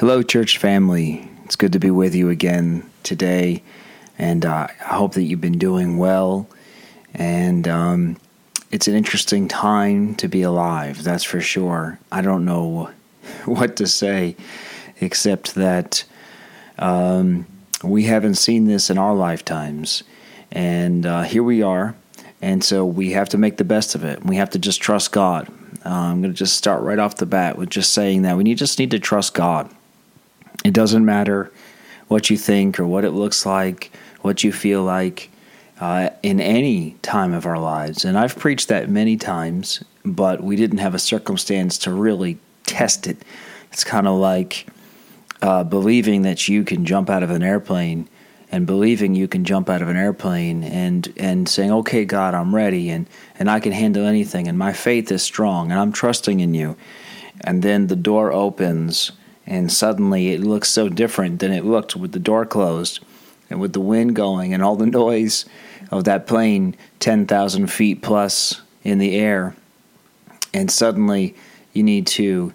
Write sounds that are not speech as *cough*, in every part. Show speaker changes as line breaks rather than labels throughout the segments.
Hello, church family. It's good to be with you again today, and uh, I hope that you've been doing well. And um, it's an interesting time to be alive, that's for sure. I don't know *laughs* what to say except that um, we haven't seen this in our lifetimes. And uh, here we are. And so we have to make the best of it. We have to just trust God. Uh, I'm going to just start right off the bat with just saying that we need, just need to trust God. It doesn't matter what you think or what it looks like, what you feel like uh, in any time of our lives. And I've preached that many times, but we didn't have a circumstance to really test it. It's kind of like uh, believing that you can jump out of an airplane and believing you can jump out of an airplane and and saying okay god i'm ready and and i can handle anything and my faith is strong and i'm trusting in you and then the door opens and suddenly it looks so different than it looked with the door closed and with the wind going and all the noise of that plane 10,000 feet plus in the air. And suddenly you need to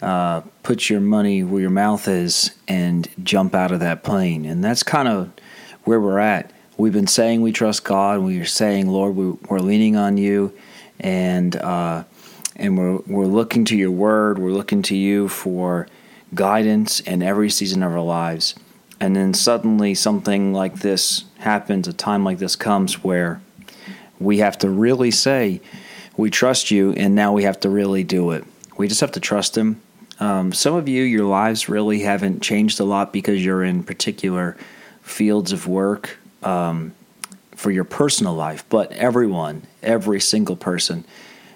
uh, put your money where your mouth is and jump out of that plane. And that's kind of where we're at. We've been saying we trust God. We are saying, Lord, we, are leaning on you, and uh, and we're we're looking to your word. We're looking to you for guidance in every season of our lives. And then suddenly something like this happens, a time like this comes where we have to really say, We trust you, and now we have to really do it. We just have to trust Him. Um, some of you, your lives really haven't changed a lot because you're in particular fields of work um, for your personal life, but everyone, every single person,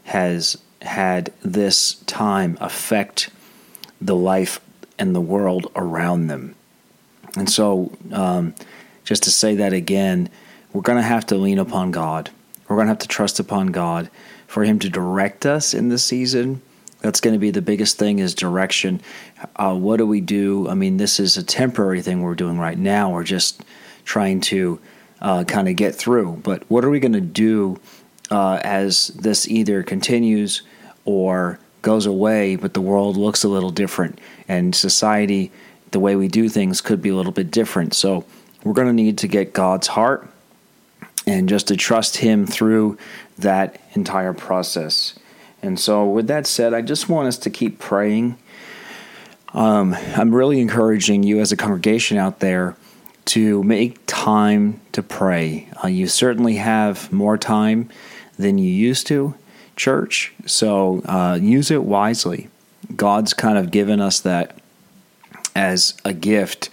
has had this time affect the life and the world around them. And so, um, just to say that again, we're going to have to lean upon God. We're going to have to trust upon God for Him to direct us in this season. That's going to be the biggest thing is direction. Uh, what do we do? I mean, this is a temporary thing we're doing right now. We're just trying to uh, kind of get through. But what are we going to do uh, as this either continues or goes away, but the world looks a little different, and society, the way we do things, could be a little bit different. So we're going to need to get God's heart and just to trust Him through that entire process. And so, with that said, I just want us to keep praying. Um, I'm really encouraging you as a congregation out there to make time to pray. Uh, you certainly have more time than you used to church. So uh, use it wisely. God's kind of given us that as a gift.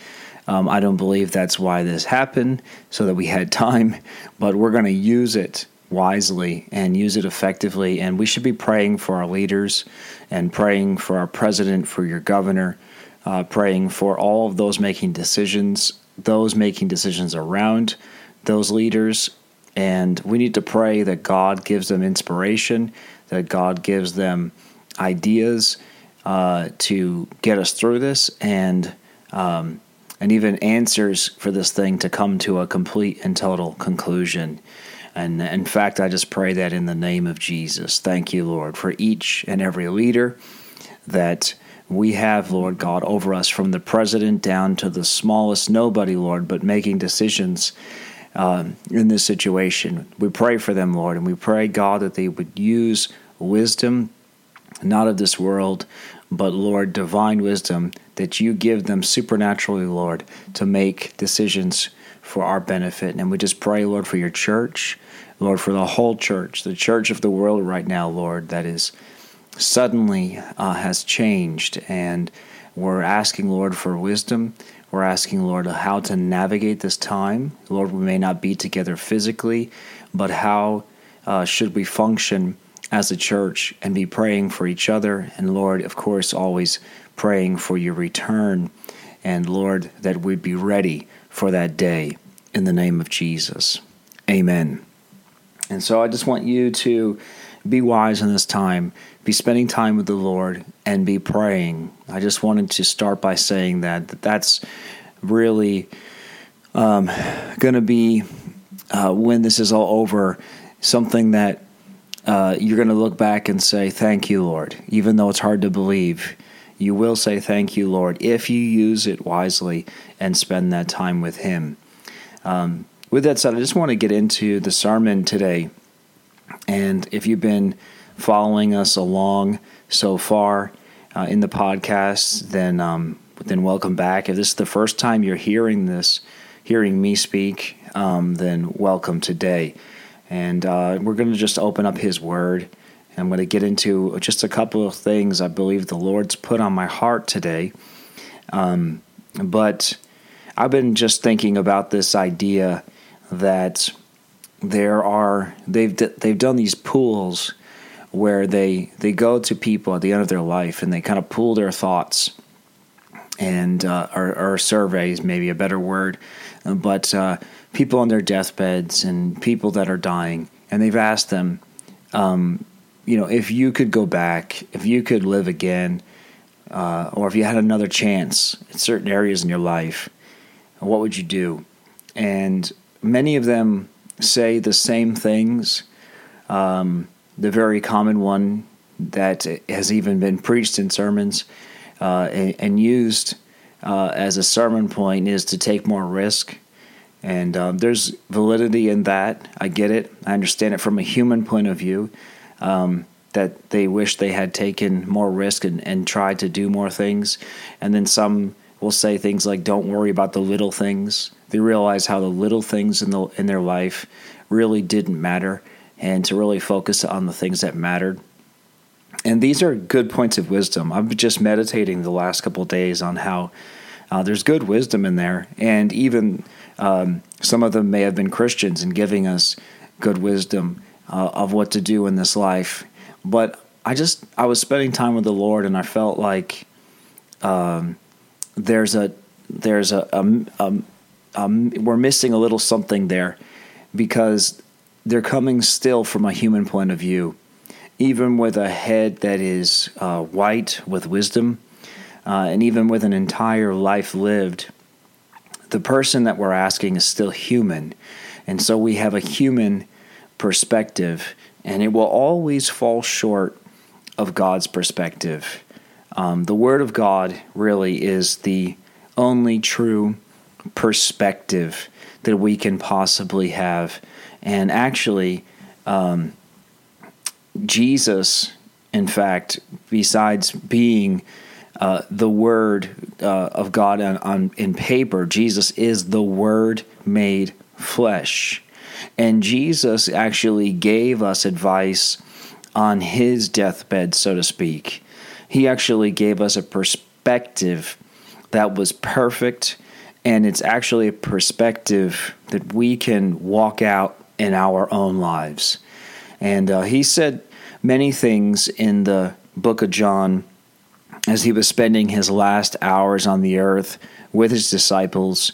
Um, I don't believe that's why this happened, so that we had time, *laughs* but we're going to use it wisely and use it effectively. And we should be praying for our leaders and praying for our president, for your governor, uh, praying for all of those making decisions, those making decisions around those leaders, and we need to pray that God gives them inspiration, that God gives them ideas uh, to get us through this, and um, and even answers for this thing to come to a complete and total conclusion. And in fact, I just pray that in the name of Jesus. Thank you, Lord, for each and every leader that we have, Lord God, over us, from the president down to the smallest nobody, Lord, but making decisions um, in this situation. We pray for them, Lord, and we pray, God, that they would use wisdom, not of this world, but, Lord, divine wisdom, that you give them supernaturally, Lord, to make decisions for our benefit. And we just pray, Lord, for your church, Lord, for the whole church, the church of the world right now, Lord, that is suddenly uh, has changed. And we're asking, Lord, for wisdom. We're asking, Lord, how to navigate this time. Lord, we may not be together physically, but how uh, should we function as a church and be praying for each other? And Lord, of course, always praying for your return. And Lord, that we'd be ready for that day in the name of Jesus. Amen. And so I just want you to be wise in this time, be spending time with the Lord, and be praying. I just wanted to start by saying that, that that's really um, going to be, uh, when this is all over, something that uh, you're going to look back and say, Thank you, Lord. Even though it's hard to believe, you will say thank you, Lord, if you use it wisely and spend that time with Him. Um, with that said, I just want to get into the sermon today. And if you've been following us along so far uh, in the podcast, then um, then welcome back. If this is the first time you're hearing this, hearing me speak, um, then welcome today. And uh, we're going to just open up His Word. I'm going to get into just a couple of things I believe the Lord's put on my heart today. Um, but I've been just thinking about this idea that there are they've they've done these pools where they they go to people at the end of their life and they kind of pool their thoughts and uh, or, or, surveys maybe a better word but uh, people on their deathbeds and people that are dying and they've asked them um, you know if you could go back if you could live again uh, or if you had another chance in certain areas in your life what would you do and many of them say the same things. Um, the very common one that has even been preached in sermons uh, and, and, used uh, as a sermon point is to take more risk. And um, there's validity in that. I get it. I understand it from a human point of view um, that they wish they had taken more risk and, and tried to do more things. And then some will say things like, don't worry about the little things. They realize how the little things in the in their life really didn't matter, and to really focus on the things that mattered. And these are good points of wisdom. I've just meditating the last couple days on how uh, there's good wisdom in there, and even um, some of them may have been Christians and giving us good wisdom uh, of what to do in this life. But I just I was spending time with the Lord, and I felt like um, there's a there's a, a, a, um, we're missing a little something there because they're coming still from a human point of view. Even with a head that is uh, white with wisdom, uh, and even with an entire life lived, the person that we're asking is still human. And so we have a human perspective, and it will always fall short of God's perspective. Um, the Word of God really is the only true perspective that we can possibly have. And actually, um, Jesus, in fact, besides being uh, the Word uh, of God on, on, in paper, Jesus is the Word made flesh. And Jesus actually gave us advice on his deathbed, so to speak. He actually gave us a perspective that was perfect and it's actually a perspective that we can walk out in our own lives. And uh, he said many things in the book of John as he was spending his last hours on the earth with his disciples.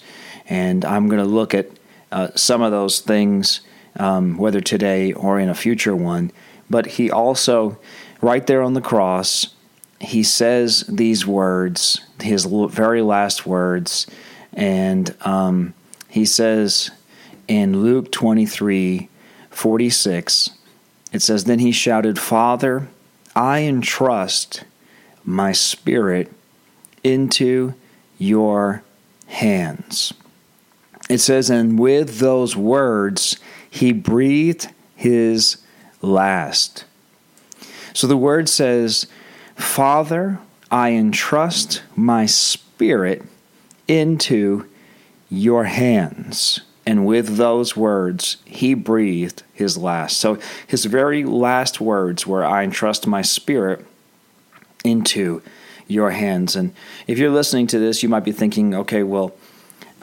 And I'm going to look at uh, some of those things, um, whether today or in a future one. But he also, right there on the cross, he says these words, his very last words and um, he says in Luke 23 46, it says, Then he shouted, Father, I entrust my spirit into your hands. It says, And with those words, he breathed his last. So the word says, Father, I entrust my spirit into your hands. And with those words, he breathed his last. So his very last words were, I entrust my spirit into your hands. And if you're listening to this, you might be thinking, okay, well,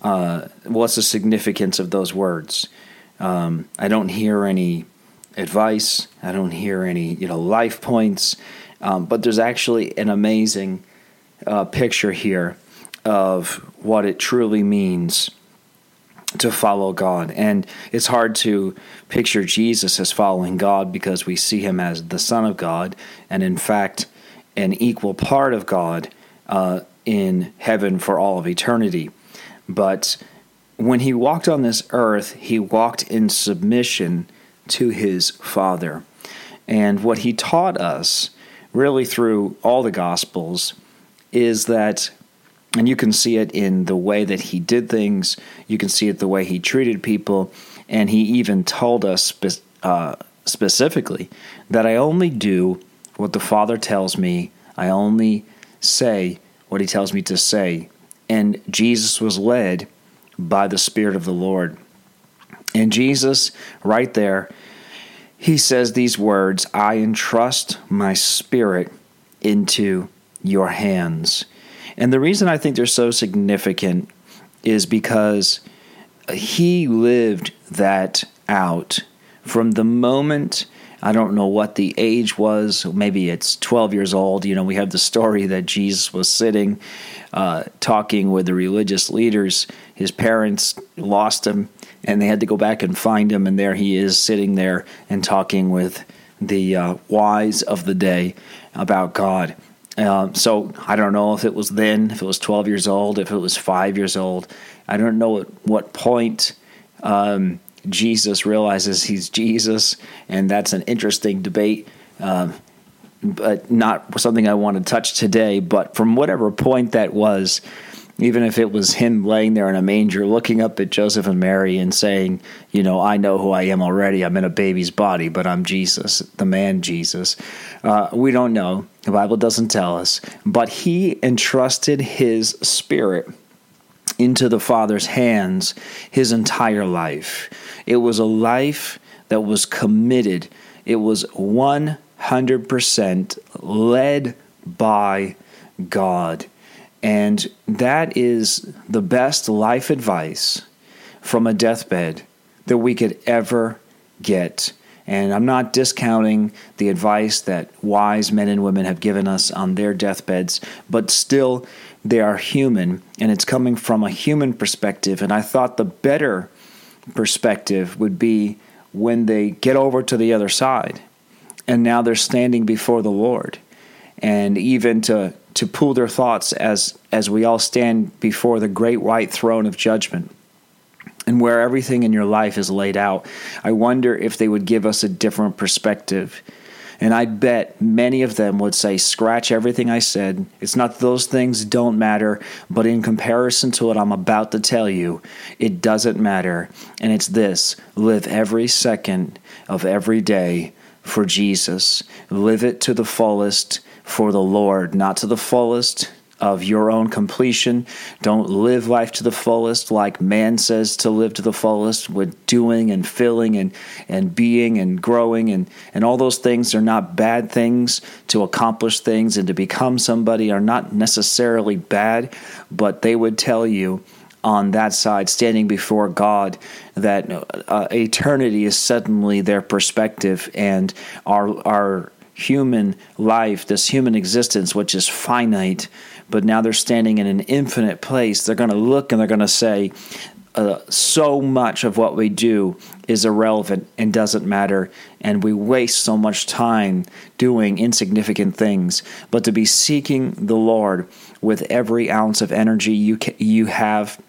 uh, what's the significance of those words? Um, I don't hear any advice. I don't hear any, you know, life points. Um, but there's actually an amazing uh, picture here of what it truly means to follow God. And it's hard to picture Jesus as following God because we see him as the Son of God and, in fact, an equal part of God uh, in heaven for all of eternity. But when he walked on this earth, he walked in submission to his Father. And what he taught us, really through all the Gospels, is that, and you can see it in the way that he did things, you can see it the way he treated people, and he even told us spe- uh, specifically that I only do what the Father tells me, I only say what he tells me to say. And Jesus was led by the Spirit of the Lord. And Jesus, right there, he says these words I entrust my spirit into your hands. And the reason I think they're so significant is because he lived that out from the moment I don't know what the age was. Maybe it's 12 years old. You know, we have the story that Jesus was sitting uh, talking with the religious leaders. His parents lost him, and they had to go back and find him. And there he is, sitting there and talking with the uh, wise of the day about God. Uh, so I don't know if it was then, if it was 12 years old, if it was five years old. I don't know at what point um, Jesus realizes he's Jesus, and that's an interesting debate, um, but not something I want to touch today. But from whatever point that was, even if it was him laying there in a manger looking up at Joseph and Mary and saying, You know, I know who I am already. I'm in a baby's body, but I'm Jesus, the man Jesus. Uh, we don't know. The Bible doesn't tell us. But he entrusted his spirit into the Father's hands his entire life. It was a life that was committed, it was 100% led by God. And that is the best life advice from a deathbed that we could ever get. And I'm not discounting the advice that wise men and women have given us on their deathbeds, but still, they are human, and it's coming from a human perspective. And I thought the better perspective would be when they get over to the other side and now they're standing before the Lord. And even to, to pool their thoughts as, as we all stand before the great white throne of judgment and where everything in your life is laid out, I wonder if they would give us a different perspective and I bet many of them would say, scratch everything I said. It's not those things don't matter, but in comparison to what I'm about to tell you, it doesn't matter. And it's this live every second of every day for Jesus. Live it to the fullest for the Lord, not to the fullest of your own completion. Don't live life to the fullest like man says to live to the fullest with doing and filling and, and being and growing and, and all those things are not bad things to accomplish things and to become somebody are not necessarily bad, but they would tell you on that side, standing before God, that uh, eternity is suddenly their perspective, and our our human life, this human existence, which is finite, but now they're standing in an infinite place. They're going to look and they're going to say, uh, so much of what we do is irrelevant and doesn't matter, and we waste so much time doing insignificant things. But to be seeking the Lord with every ounce of energy you ca- you have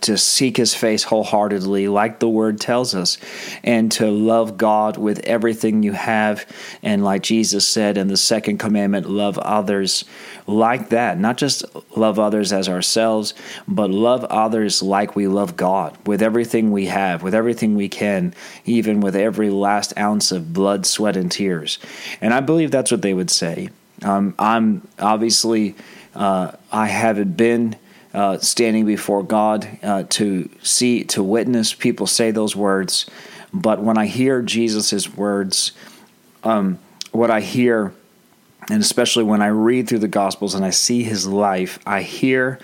to seek his face wholeheartedly, like the word tells us, and to love God with everything you have. And like Jesus said in the second commandment, love others like that. Not just love others as ourselves, but love others like we love God with everything we have, with everything we can, even with every last ounce of blood, sweat, and tears. And I believe that's what they would say. Um, I'm obviously, uh, I haven't been uh, standing before God uh, to see, to witness people say those words. But when I hear Jesus' words, um, what I hear, and especially when I read through the Gospels and I see his life, I hear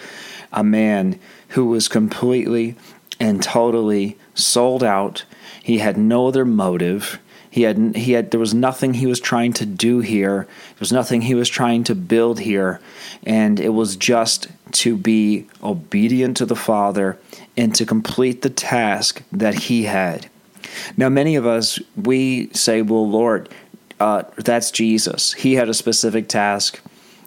a man who was completely and totally sold out. He had no other motive. He had he had there was nothing he was trying to do here. There was nothing he was trying to build here, and it was just to be obedient to the Father and to complete the task that He had. Now, many of us, we say, Well, Lord, uh, that's Jesus. He had a specific task.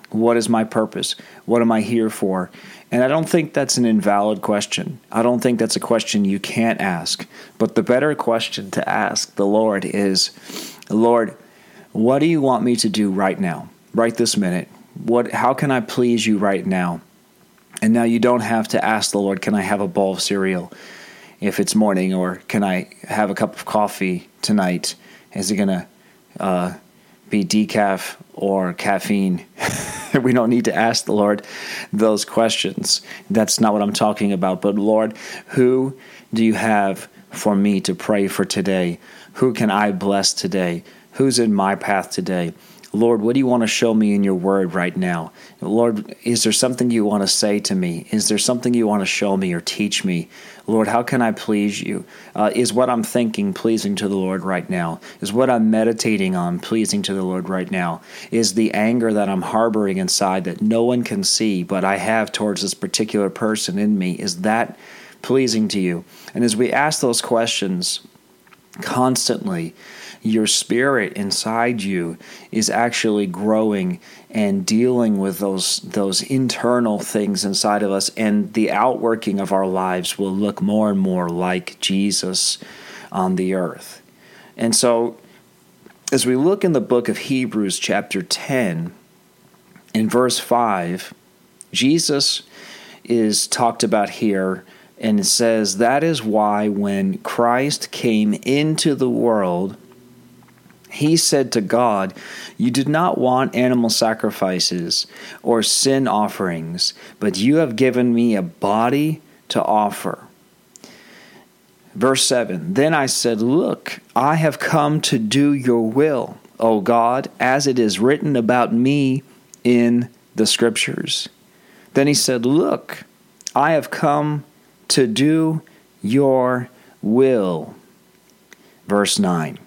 What is my purpose? What am I here for? And I don't think that's an invalid question. I don't think that's a question you can't ask. But the better question to ask the Lord is Lord, what do you want me to do right now, right this minute? What how can I please you right now? And now you don't have to ask the Lord, can I have a bowl of cereal if it's morning or can I have a cup of coffee tonight? Is it going to uh, be decaf or caffeine? *laughs* we don't need to ask the Lord those questions. That's not what I'm talking about. But Lord, who do you have for me to pray for today? Who can I bless today? Who's in my path today? Lord, what do you want to show me in your word right now? Lord, is there something you want to say to me? Is there something you want to show me or teach me? Lord, how can I please you? Uh, is what I'm thinking pleasing to the Lord right now? Is what I'm meditating on pleasing to the Lord right now? Is the anger that I'm harboring inside that no one can see, but I have towards this particular person in me, is that pleasing to you? And as we ask those questions constantly, your spirit inside you is actually growing and dealing with those those internal things inside of us and the outworking of our lives will look more and more like Jesus on the earth. And so as we look in the book of Hebrews chapter 10 in verse 5 Jesus is talked about here and it says that is why when Christ came into the world he said to God, You did not want animal sacrifices or sin offerings, but you have given me a body to offer. Verse 7 Then I said, Look, I have come to do your will, O God, as it is written about me in the Scriptures. Then he said, Look, I have come to do your will. Verse 9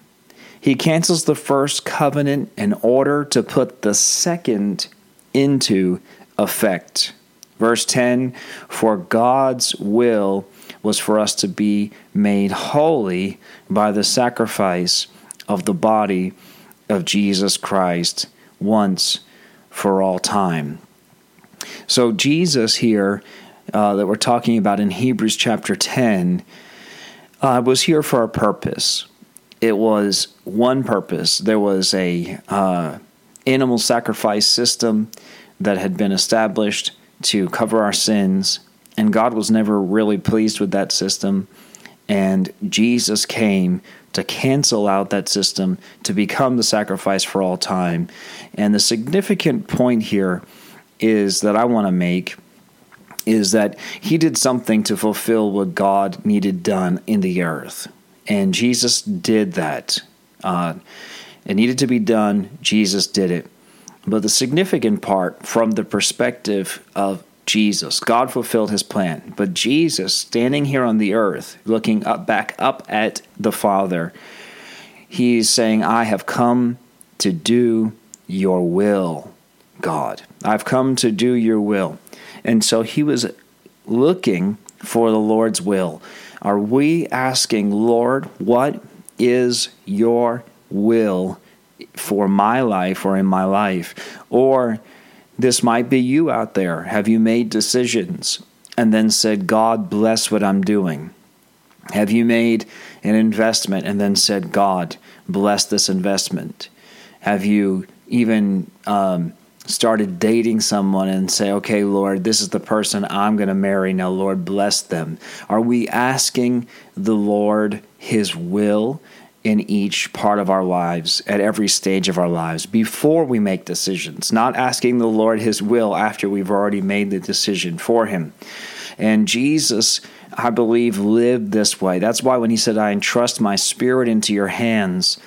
he cancels the first covenant in order to put the second into effect. Verse 10 For God's will was for us to be made holy by the sacrifice of the body of Jesus Christ once for all time. So, Jesus here, uh, that we're talking about in Hebrews chapter 10, uh, was here for a purpose it was one purpose. There was a uh, animal sacrifice system that had been established to cover our sins, and God was never really pleased with that system. And Jesus came to cancel out that system to become the sacrifice for all time. And the significant point here is that I want to make is that he did something to fulfill what God needed done in the earth. And Jesus did that. Uh, it needed to be done. Jesus did it. But the significant part from the perspective of Jesus, God fulfilled his plan. But Jesus, standing here on the earth, looking up back up at the Father, he's saying, I have come to do your will, God. I've come to do your will. And so he was looking for the Lord's will. Are we asking, Lord, what is your will for my life or in my life? Or this might be you out there. Have you made decisions and then said, God, bless what I'm doing? Have you made an investment and then said, God, bless this investment? Have you even um, started dating someone and say, okay, Lord, this is the person I'm going to marry. Now, Lord, bless them. Are we asking the Lord His will in each part of our lives, at every stage of our lives, before we make decisions? Not asking the Lord His will after we've already made the decision for Him. And Jesus, I believe, lived this way. That's why when He said, I entrust my spirit into your hands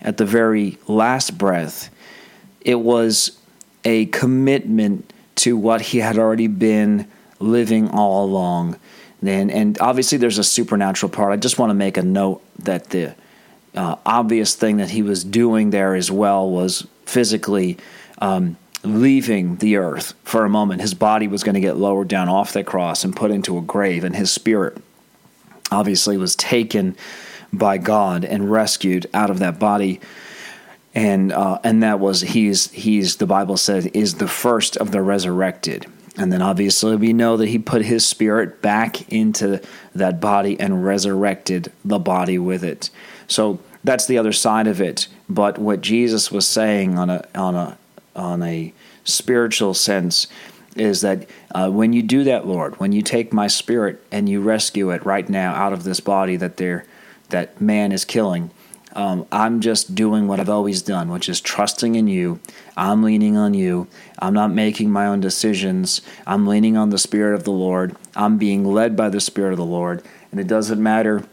at the very last breath, it was a commitment to what he had already been living all along. And, and obviously, there's a supernatural part. I just want to make a note that the uh, obvious thing that he was doing there as well was physically um, leaving the earth for a moment. His body was going to get lowered down off the cross and put into a grave, and his spirit obviously was taken by God and rescued out of that body and uh, and that was he's he's the Bible says is the first of the resurrected. And then obviously we know that he put his spirit back into that body and resurrected the body with it. So that's the other side of it. But what Jesus was saying on a on a on a spiritual sense is that uh, when you do that, Lord, when you take my spirit and you rescue it right now out of this body that there that man is killing, um, I'm just doing what I've always done, which is trusting in you. I'm leaning on you. I'm not making my own decisions. I'm leaning on the Spirit of the Lord. I'm being led by the Spirit of the Lord. And it doesn't matter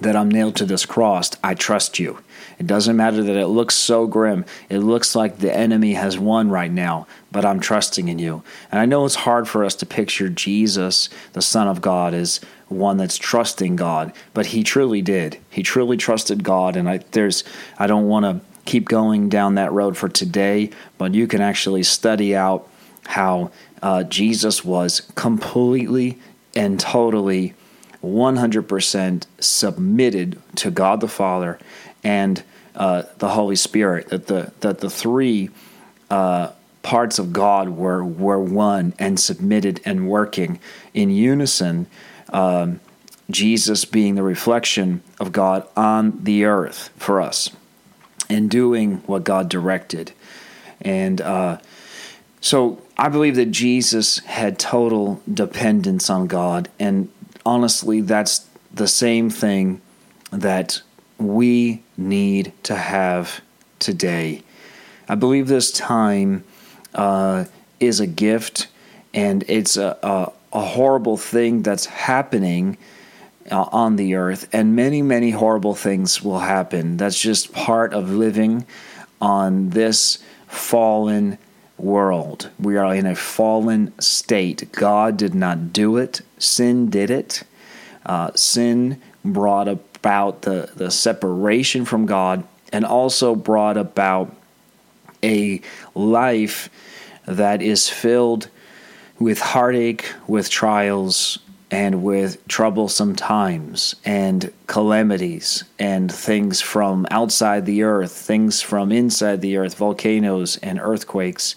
that I'm nailed to this cross. I trust you. It doesn't matter that it looks so grim. It looks like the enemy has won right now, but I'm trusting in you. And I know it's hard for us to picture Jesus, the Son of God, as one that's trusting God, but he truly did. He truly trusted God, and I there's I don't want to keep going down that road for today, but you can actually study out how uh, Jesus was completely and totally 100% submitted to God the Father and uh, the Holy Spirit. That the that the three uh, parts of God were were one and submitted and working in unison. Um, Jesus being the reflection of God on the earth for us, and doing what God directed, and uh, so I believe that Jesus had total dependence on God, and honestly, that's the same thing that we need to have today. I believe this time uh, is a gift and it's a, a, a horrible thing that's happening uh, on the earth, and many, many horrible things will happen. That's just part of living on this fallen world. We are in a fallen state. God did not do it, sin did it. Uh, sin brought about the, the separation from God and also brought about a life that is filled with heartache, with trials, and with troublesome times and calamities and things from outside the earth, things from inside the earth, volcanoes and earthquakes,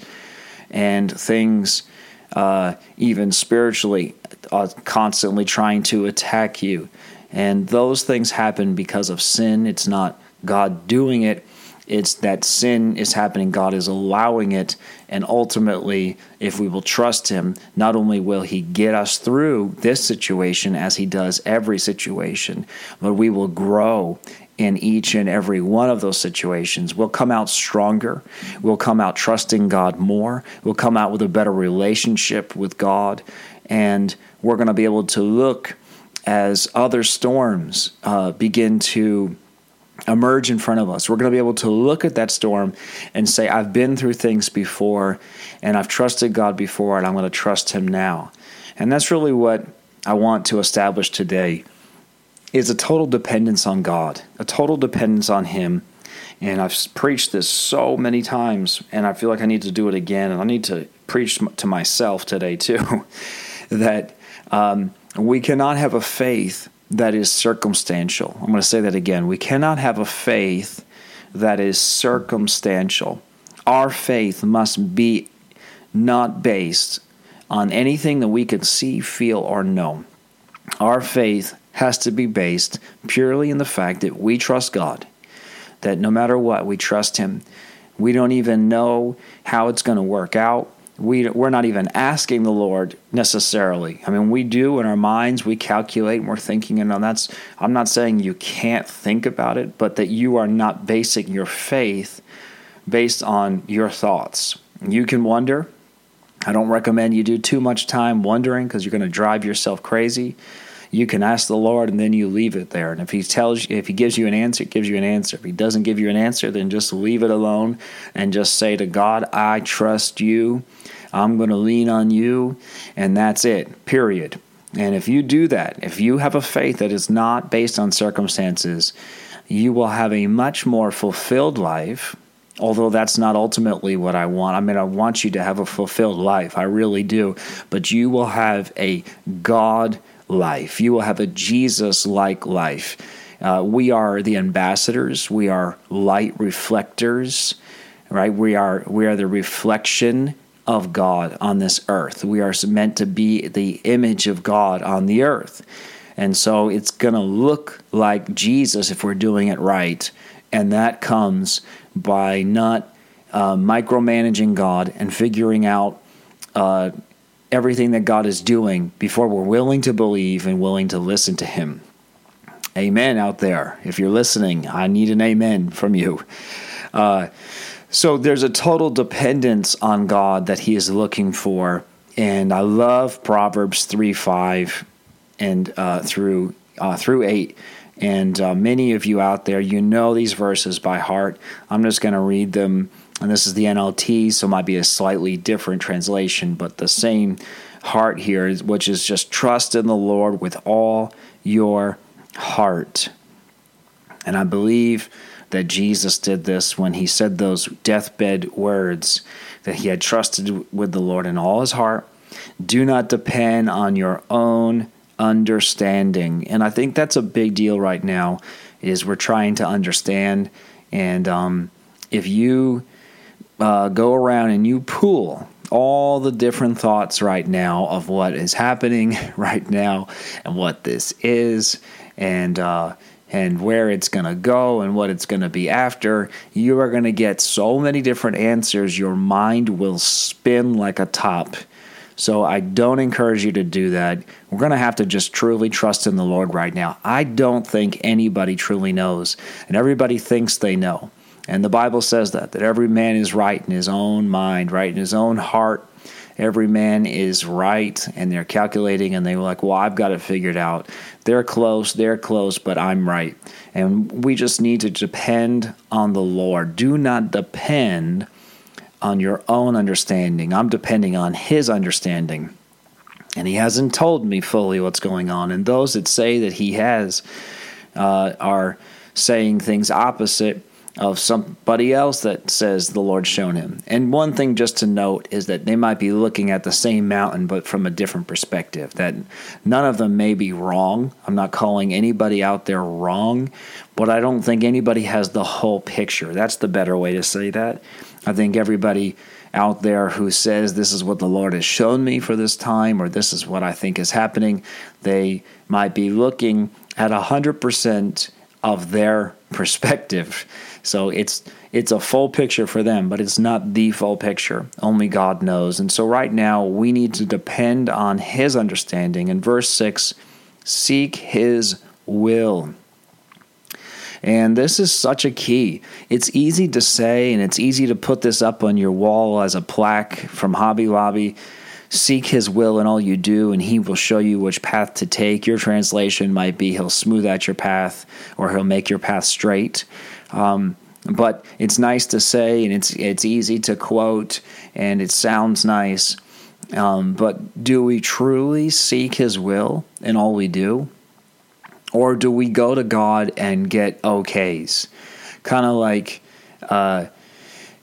and things uh, even spiritually uh, constantly trying to attack you. And those things happen because of sin. It's not God doing it, it's that sin is happening, God is allowing it, and ultimately, if we will trust Him, not only will He get us through this situation as He does every situation, but we will grow in each and every one of those situations. We'll come out stronger. We'll come out trusting God more. We'll come out with a better relationship with God. And we're going to be able to look as other storms uh, begin to emerge in front of us. We're going to be able to look at that storm and say, I've been through things before and I've trusted God before and I'm going to trust Him now. And that's really what I want to establish today is a total dependence on God, a total dependence on Him. And I've preached this so many times, and I feel like I need to do it again. And I need to preach to myself today, too, *laughs* that um, we cannot have a faith that is circumstantial. I'm going to say that again. We cannot have a faith that is circumstantial. Our faith must be not based on anything that we can see, feel, or know. Our faith has to be based purely in the fact that we trust God, that no matter what, we trust Him. We don't even know how it's going to work out we we're not even asking the Lord necessarily. I mean, we do in our minds, we calculate and we're thinking, and that's I'm not saying you can't think about it, but that you are not basing your faith based on your thoughts. You can wonder. I don't recommend you do too much time wondering because you're going to drive yourself crazy. You can ask the Lord and then you leave it there. And if He tells you, if He gives you an answer, He gives you an answer. If He doesn't give you an answer, then just leave it alone and just say to God, I trust you. I'm going to lean on you, and that's it, period. And if you do that, if you have a faith that is not based on circumstances, you will have a much more fulfilled life. Although that's not ultimately what I want. I mean, I want you to have a fulfilled life. I really do. But you will have a God life. You will have a Jesus like life. Uh, we are the ambassadors, we are light reflectors, right? We are, we are the reflection of God on this earth. We are meant to be the image of God on the earth. And so it's going to look like Jesus if we're doing it right. And that comes by not uh, micromanaging God and figuring out uh, everything that God is doing before we're willing to believe and willing to listen to Him. Amen out there. If you're listening, I need an amen from you. Uh, so there's a total dependence on God that He is looking for. And I love Proverbs 3 5 and uh, through, uh, through 8. And uh, many of you out there, you know these verses by heart. I'm just going to read them. And this is the NLT, so it might be a slightly different translation, but the same heart here, which is just trust in the Lord with all your heart. And I believe that Jesus did this when he said those deathbed words that he had trusted with the Lord in all his heart. Do not depend on your own understanding. And I think that's a big deal right now is we're trying to understand and um, if you uh, go around and you pool all the different thoughts right now of what is happening *laughs* right now and what this is and uh, and where it's going to go and what it's going to be after, you are going to get so many different answers. Your mind will spin like a top. So I don't encourage you to do that. We're going to have to just truly trust in the Lord right now. I don't think anybody truly knows, and everybody thinks they know. And the Bible says that that every man is right in his own mind, right in his own heart every man is right and they're calculating and they're like, well, I've got it figured out. They're close, they're close, but I'm right. And we just need to depend on the Lord. Do not depend on your own understanding. I'm depending on His understanding. And He hasn't told me fully what's going on. And those that say that He has uh, are saying things opposite of somebody else that says the Lord's shown him. And one thing just to note is that they might be looking at the same mountain but from a different perspective. That none of them may be wrong. I'm not calling anybody out there wrong, but I don't think anybody has the whole picture. That's the better way to say that. I think everybody out there who says this is what the Lord has shown me for this time or this is what I think is happening, they might be looking at 100% of their perspective. So it's it's a full picture for them, but it's not the full picture. Only God knows. And so right now we need to depend on his understanding. In verse 6, seek his will. And this is such a key. It's easy to say, and it's easy to put this up on your wall as a plaque from Hobby Lobby. Seek his will in all you do, and he will show you which path to take. Your translation might be, He'll smooth out your path, or He'll make your path straight. Um, but it's nice to say, and it's it's easy to quote, and it sounds nice. Um, but do we truly seek His will in all we do, or do we go to God and get okays? Kind of like, uh,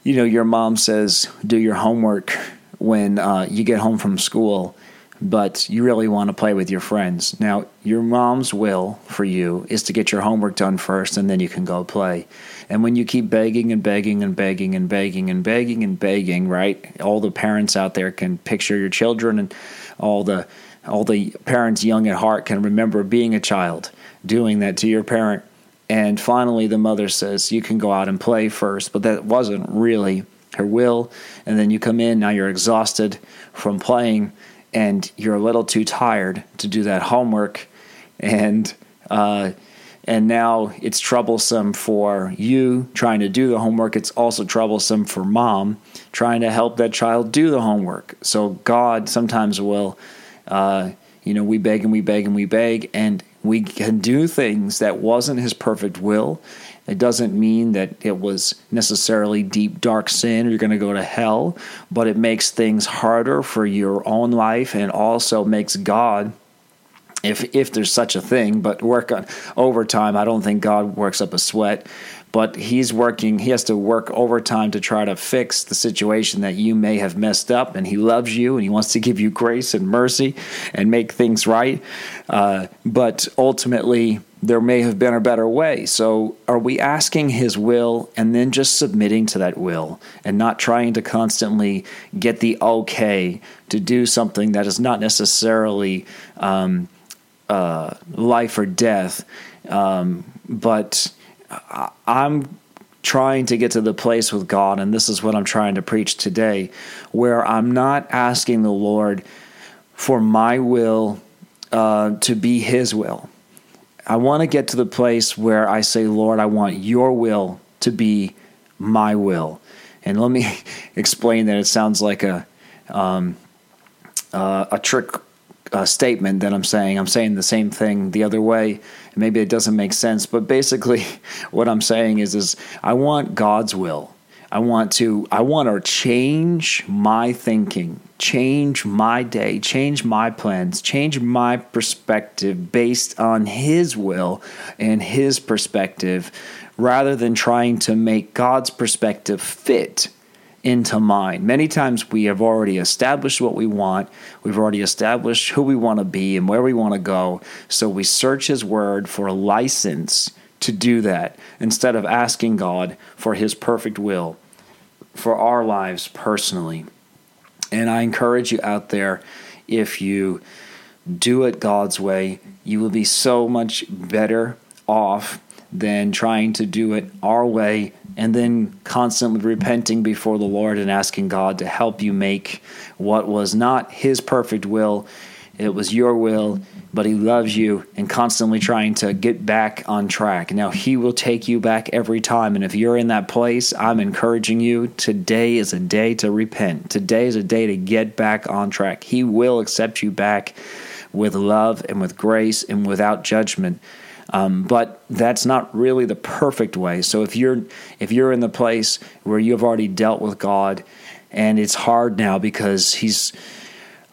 you know, your mom says, "Do your homework." When uh, you get home from school, but you really want to play with your friends. Now, your mom's will for you is to get your homework done first and then you can go play. And when you keep begging and begging and begging and begging and begging and begging, right? All the parents out there can picture your children and all the all the parents young at heart can remember being a child doing that to your parent. And finally the mother says, "You can go out and play first. But that wasn't really her will, and then you come in, now you're exhausted from playing, and you're a little too tired to do that homework, and uh, and now it's troublesome for you trying to do the homework. It's also troublesome for mom trying to help that child do the homework. So God sometimes will, uh, you know, we beg and we beg and we beg, and we can do things that wasn't His perfect will, it doesn't mean that it was necessarily deep, dark sin, or you're going to go to hell, but it makes things harder for your own life and also makes God if if there's such a thing, but work on overtime. I don't think God works up a sweat, but He's working. He has to work overtime to try to fix the situation that you may have messed up, and He loves you and He wants to give you grace and mercy and make things right. Uh, but ultimately, there may have been a better way. So, are we asking His will and then just submitting to that will and not trying to constantly get the okay to do something that is not necessarily um, uh, life or death? Um, but I'm trying to get to the place with God, and this is what I'm trying to preach today, where I'm not asking the Lord for my will uh, to be His will. I want to get to the place where I say, Lord, I want your will to be my will. And let me *laughs* explain that it sounds like a um, uh, a trick uh, statement that I'm saying. I'm saying the same thing the other way. Maybe it doesn't make sense, but basically, *laughs* what I'm saying is, is I want God's will. I want to I want to change my thinking, change my day, change my plans, change my perspective based on his will and his perspective rather than trying to make God's perspective fit into mine. Many times we have already established what we want, we've already established who we want to be and where we want to go. So we search His Word for a license to do that instead of asking God for His perfect will for our lives personally. And I encourage you out there if you do it God's way, you will be so much better off than trying to do it our way and then constantly repenting before the Lord and asking God to help you make what was not His perfect will. It was your will, but He loves you and constantly trying to get back on track. Now, He will take you back every time. And if you're in that place, I'm encouraging you today is a day to repent. Today is a day to get back on track. He will accept you back with love and with grace and without judgment. Um, but that's not really the perfect way. So if you're if you're in the place where you've already dealt with God, and it's hard now because He's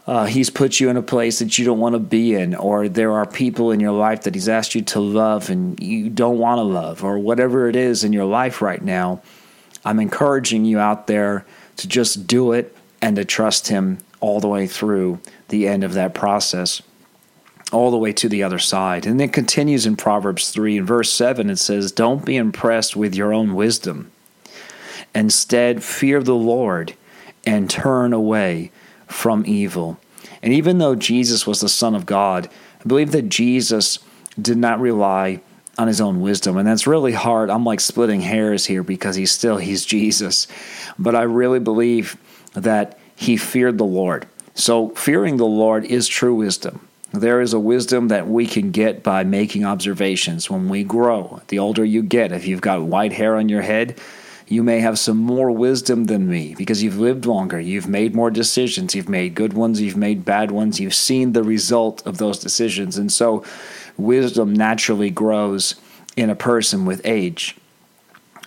uh, He's put you in a place that you don't want to be in, or there are people in your life that He's asked you to love and you don't want to love, or whatever it is in your life right now. I'm encouraging you out there to just do it and to trust Him all the way through the end of that process all the way to the other side. And it continues in Proverbs 3 and verse 7 it says, Don't be impressed with your own wisdom. Instead, fear the Lord and turn away from evil. And even though Jesus was the Son of God, I believe that Jesus did not rely on his own wisdom. And that's really hard. I'm like splitting hairs here because he's still he's jesus. But i really believe that he feared the lord. So fearing the lord is true wisdom. There is a wisdom that we can get by making observations. When we grow. The older you get, if you've got white hair on your head, you may have some more wisdom than me because you've lived longer. You've made more decisions. You've made good ones. You've made bad ones. You've seen the result of those decisions. And so wisdom naturally grows in a person with age.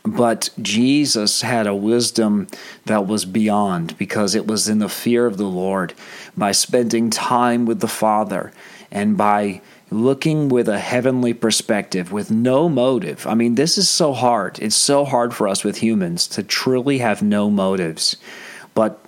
But Jesus had a wisdom that was beyond because it was in the fear of the Lord, by spending time with the Father, and by looking with a heavenly perspective with no motive. I mean, this is so hard. It's so hard for us with humans to truly have no motives, but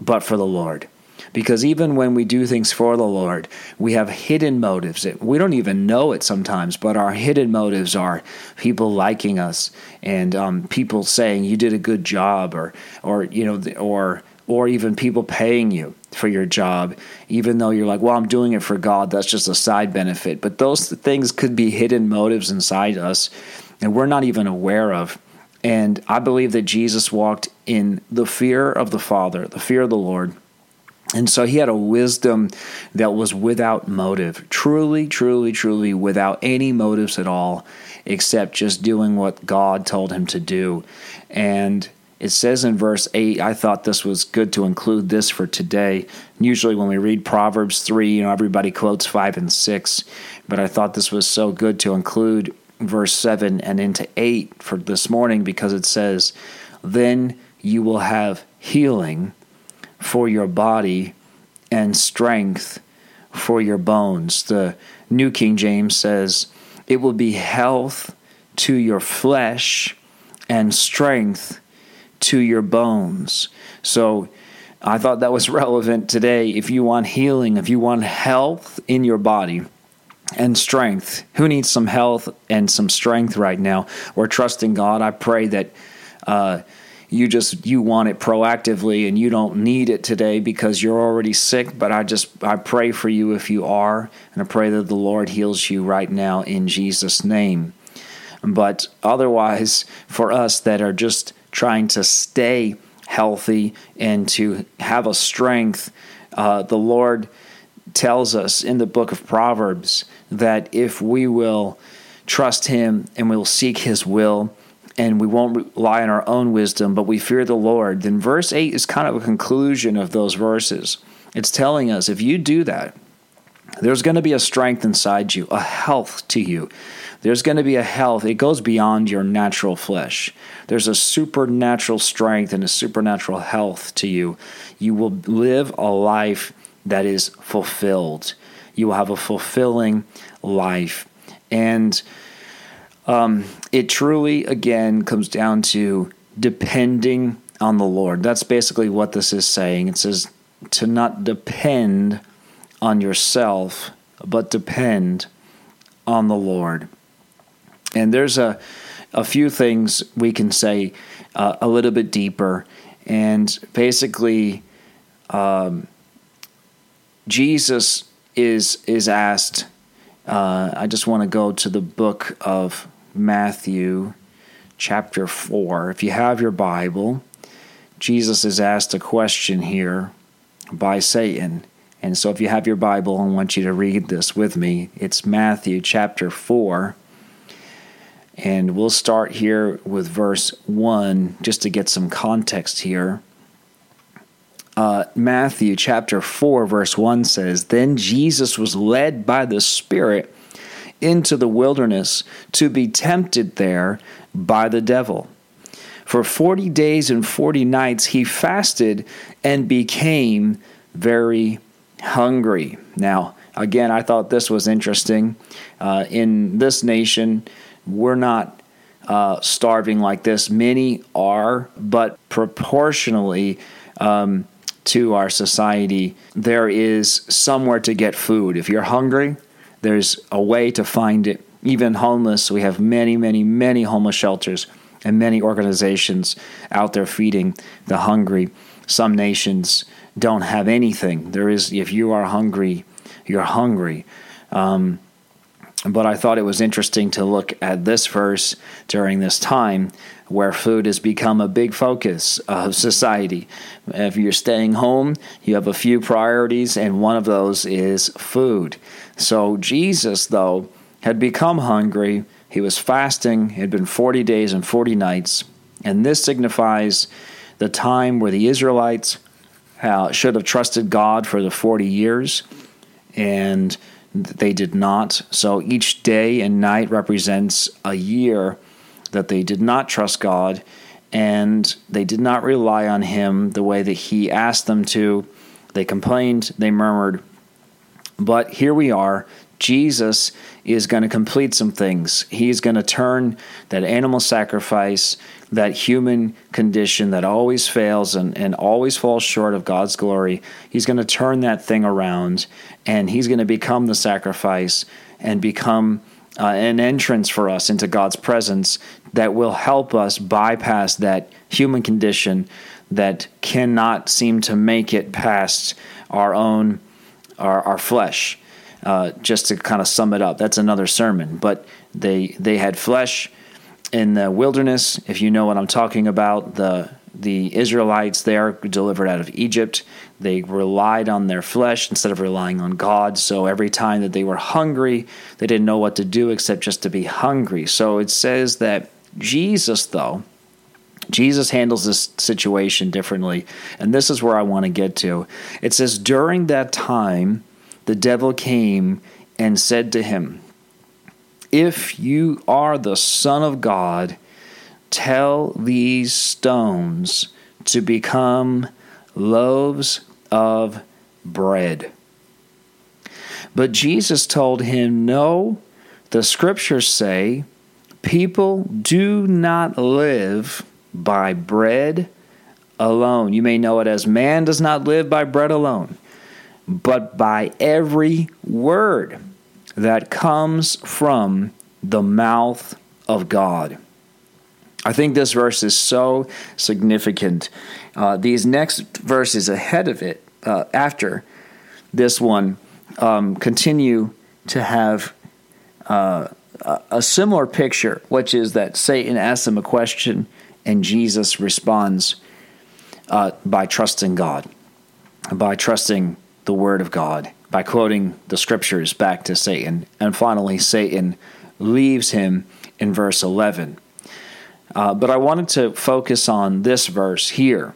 but for the Lord. Because even when we do things for the Lord, we have hidden motives. We don't even know it sometimes, but our hidden motives are people liking us and um, people saying you did a good job, or or you know, or or even people paying you for your job, even though you're like, well, I'm doing it for God. That's just a side benefit. But those things could be hidden motives inside us, and we're not even aware of. And I believe that Jesus walked in the fear of the Father, the fear of the Lord and so he had a wisdom that was without motive, truly, truly, truly without any motives at all, except just doing what God told him to do. And it says in verse 8, I thought this was good to include this for today. Usually, when we read Proverbs 3, you know, everybody quotes 5 and 6, but I thought this was so good to include verse 7 and into 8 for this morning because it says, Then you will have healing for your body and strength for your bones. The New King James says, It will be health to your flesh and strength to your bones. So I thought that was *laughs* relevant today. If you want healing, if you want health in your body, and strength. Who needs some health and some strength right now? We're trusting God. I pray that uh, you just you want it proactively and you don't need it today because you're already sick but i just i pray for you if you are and i pray that the lord heals you right now in jesus name But otherwise, for us that are just trying to stay healthy and to have a strength, uh, the Lord tells us in the book of Proverbs that if we will trust Him and we'll seek His will, and we won't rely on our own wisdom, but we fear the Lord, then verse 8 is kind of a conclusion of those verses. It's telling us if you do that, there's going to be a strength inside you, a health to you. There's going to be a health. It goes beyond your natural flesh. There's a supernatural strength and a supernatural health to you. You will live a life that is fulfilled. You will have a fulfilling life. And um, it truly, again, comes down to depending on the Lord. That's basically what this is saying. It says to not depend on yourself, but depend on the Lord. And there's a, a few things we can say uh, a little bit deeper. And basically, um, Jesus is is asked. Uh, I just want to go to the book of Matthew, chapter four. If you have your Bible, Jesus is asked a question here by Satan. And so, if you have your Bible, I want you to read this with me. It's Matthew chapter 4. And we'll start here with verse 1 just to get some context here. Uh, Matthew chapter 4, verse 1 says Then Jesus was led by the Spirit into the wilderness to be tempted there by the devil. For 40 days and 40 nights he fasted and became very hungry. Now, again, I thought this was interesting. Uh, in this nation, we're not uh, starving like this. Many are, but proportionally um, to our society, there is somewhere to get food. If you're hungry, there's a way to find it. Even homeless, we have many, many, many homeless shelters and many organizations out there feeding the hungry. Some nations don't have anything. There is, if you are hungry, you're hungry. Um, but I thought it was interesting to look at this verse during this time where food has become a big focus of society. If you're staying home, you have a few priorities, and one of those is food. So Jesus, though, had become hungry. He was fasting, it had been 40 days and 40 nights. And this signifies the time where the Israelites uh, should have trusted God for the 40 years, and they did not. So each day and night represents a year that they did not trust God and they did not rely on Him the way that He asked them to. They complained, they murmured. But here we are. Jesus is going to complete some things. He's going to turn that animal sacrifice that human condition that always fails and, and always falls short of God's glory, he's going to turn that thing around and he's going to become the sacrifice and become uh, an entrance for us into God's presence that will help us bypass that human condition that cannot seem to make it past our own our, our flesh. Uh, just to kind of sum it up, that's another sermon. But they they had flesh in the wilderness, if you know what I'm talking about, the the Israelites there delivered out of Egypt, they relied on their flesh instead of relying on God. So every time that they were hungry, they didn't know what to do except just to be hungry. So it says that Jesus, though, Jesus handles this situation differently. And this is where I want to get to. It says, During that time, the devil came and said to him, if you are the Son of God, tell these stones to become loaves of bread. But Jesus told him, No, the scriptures say, people do not live by bread alone. You may know it as man does not live by bread alone, but by every word that comes from the mouth of God. I think this verse is so significant. Uh, these next verses ahead of it, uh, after this one, um, continue to have uh, a, similar picture, which is that Satan asks him a question and Jesus responds uh, by trusting God, by trusting the Word of God, by quoting the Scriptures back to Satan. And finally, Satan leaves him in verse 11. Uh, but I wanted to focus on this verse here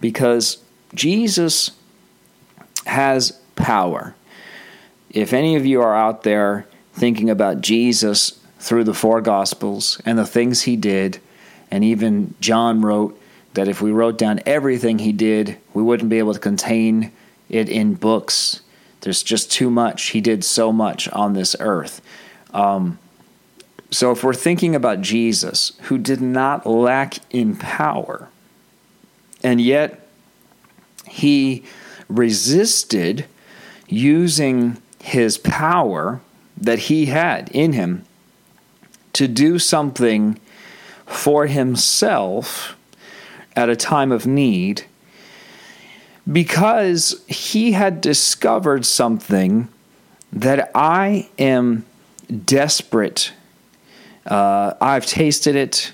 because Jesus has power. If any of you are out there thinking about Jesus through the four Gospels and the things he did, and even John wrote that if we wrote down everything he did, we wouldn't be able to contain it in books. There's just too much. He did so much on this earth. Um, so if we're thinking about Jesus, who did not lack in power, and yet he resisted using his power that he had in him to do something for himself at a time of need because he had discovered something that I am desperate. Uh, I've tasted it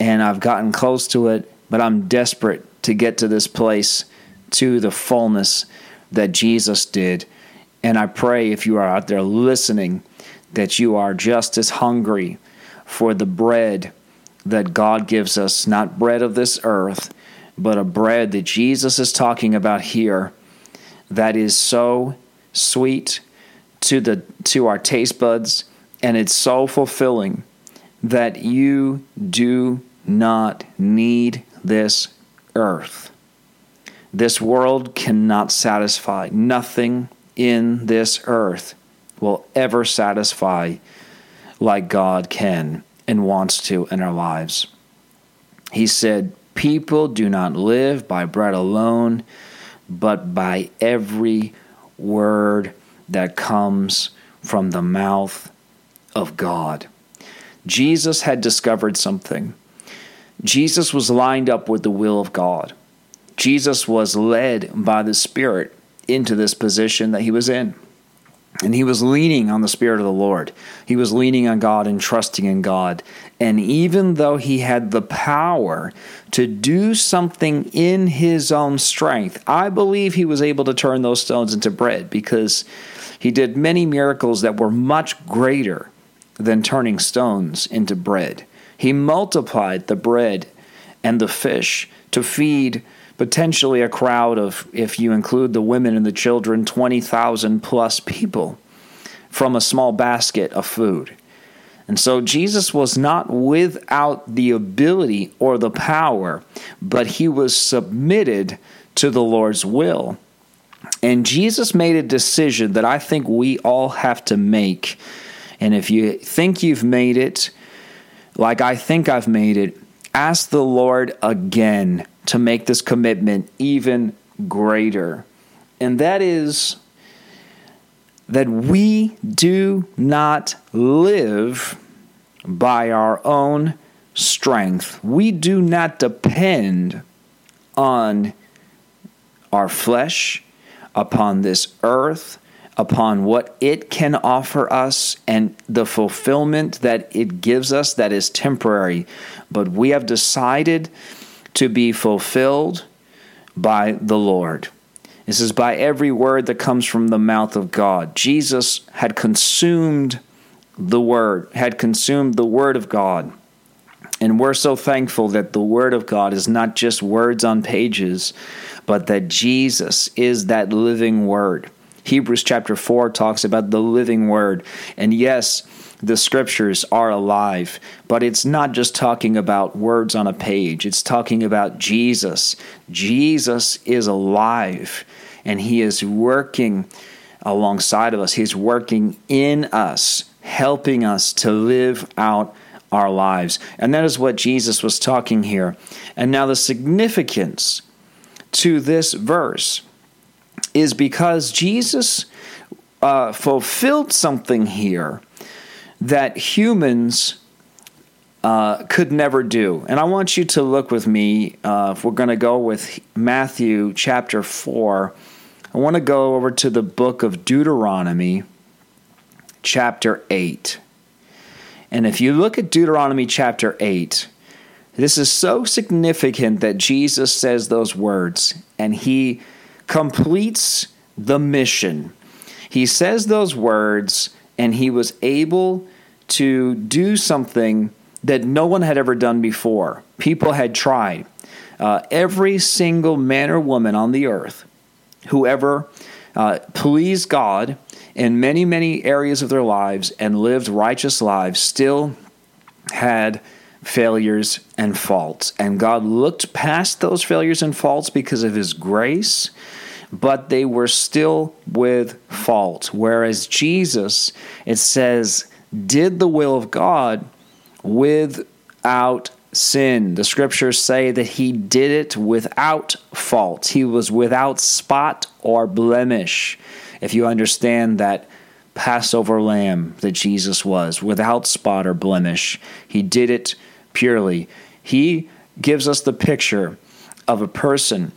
and I've gotten close to it, but I'm desperate to get to this place, to the fullness that Jesus did. And I pray if you are out there listening, that you are just as hungry for the bread that God gives us, not bread of this earth, but a bread that Jesus is talking about here that is so sweet to the to our taste buds and it's so fulfilling that you do not need this earth. This world cannot satisfy. Nothing in this earth will ever satisfy like God can and wants to in our lives. He said, People do not live by bread alone, but by every word that comes from the mouth of God. Jesus had discovered something. Jesus was lined up with the will of God. Jesus was led by the Spirit into this position that he was in. And he was leaning on the Spirit of the Lord. He was leaning on God and trusting in God. And even though he had the power to do something in his own strength, I believe he was able to turn those stones into bread because he did many miracles that were much greater than turning stones into bread. He multiplied the bread and the fish to feed potentially a crowd of, if you include the women and the children, 20,000 plus people from a small basket of food. And so Jesus was not without the ability or the power, but he was submitted to the Lord's will. And Jesus made a decision that I think we all have to make. And if you think you've made it, like I think I've made it, ask the Lord again to make this commitment even greater. And that is that we do not live by our own strength. We do not depend on our flesh, upon this earth, upon what it can offer us and the fulfillment that it gives us that is temporary. But we have decided to be fulfilled by the Lord. This is by every word that comes from the mouth of God. Jesus had consumed the word, had consumed the word of God. And we're so thankful that the word of God is not just words on pages, but that Jesus is that living word. Hebrews chapter 4 talks about the living word. And yes, the scriptures are alive, but it's not just talking about words on a page, it's talking about Jesus. Jesus is alive and he is working alongside of us, he's working in us, helping us to live out our lives. And that is what Jesus was talking here. And now the significance to this verse is because Jesus uh, fulfilled something here that humans uh, could never do. And I want you to look with me, uh, if we're going to go with Matthew chapter 4, I want to go over to the book of Deuteronomy, chapter 8. And if you look at Deuteronomy chapter 8, this is so significant that Jesus says those words and he completes the mission. He says those words and he was able to do something that no one had ever done before. People had tried. Uh, every single man or woman on the earth, whoever uh, pleased God in many, many areas of their lives and lived righteous lives, still had failures and faults. And God looked past those failures and faults because of His grace, but they were still with fault. Whereas Jesus, it says, did the will of God without sin. The scriptures say that he did it without fault, he was without spot or blemish. If you understand that Passover lamb that Jesus was, without spot or blemish, he did it purely. He gives us the picture of a person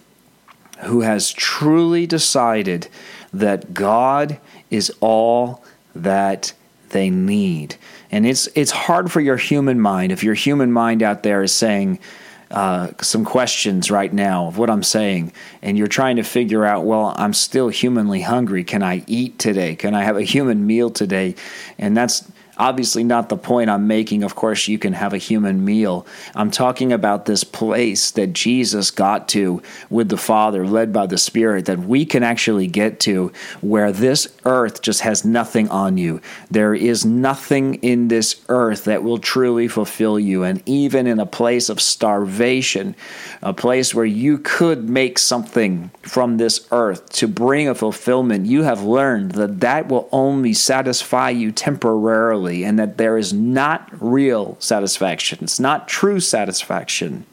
who has truly decided that God is all that they need. And it's it's hard for your human mind if your human mind out there is saying uh, some questions right now of what I'm saying, and you're trying to figure out, well, I'm still humanly hungry. Can I eat today? Can I have a human meal today? And that's obviously not the point I'm making. Of course, you can have a human meal. I'm talking about this place that Jesus got to with the Father, led by the Spirit, that we can actually get to where this earth just has nothing on you. There is nothing in this earth that will truly fulfill you. And even in a place of starvation, a place where you could make something from this earth to bring a fulfillment, you have learned that that will only satisfy you temporarily and that there is not real satisfaction. It's not true satisfaction.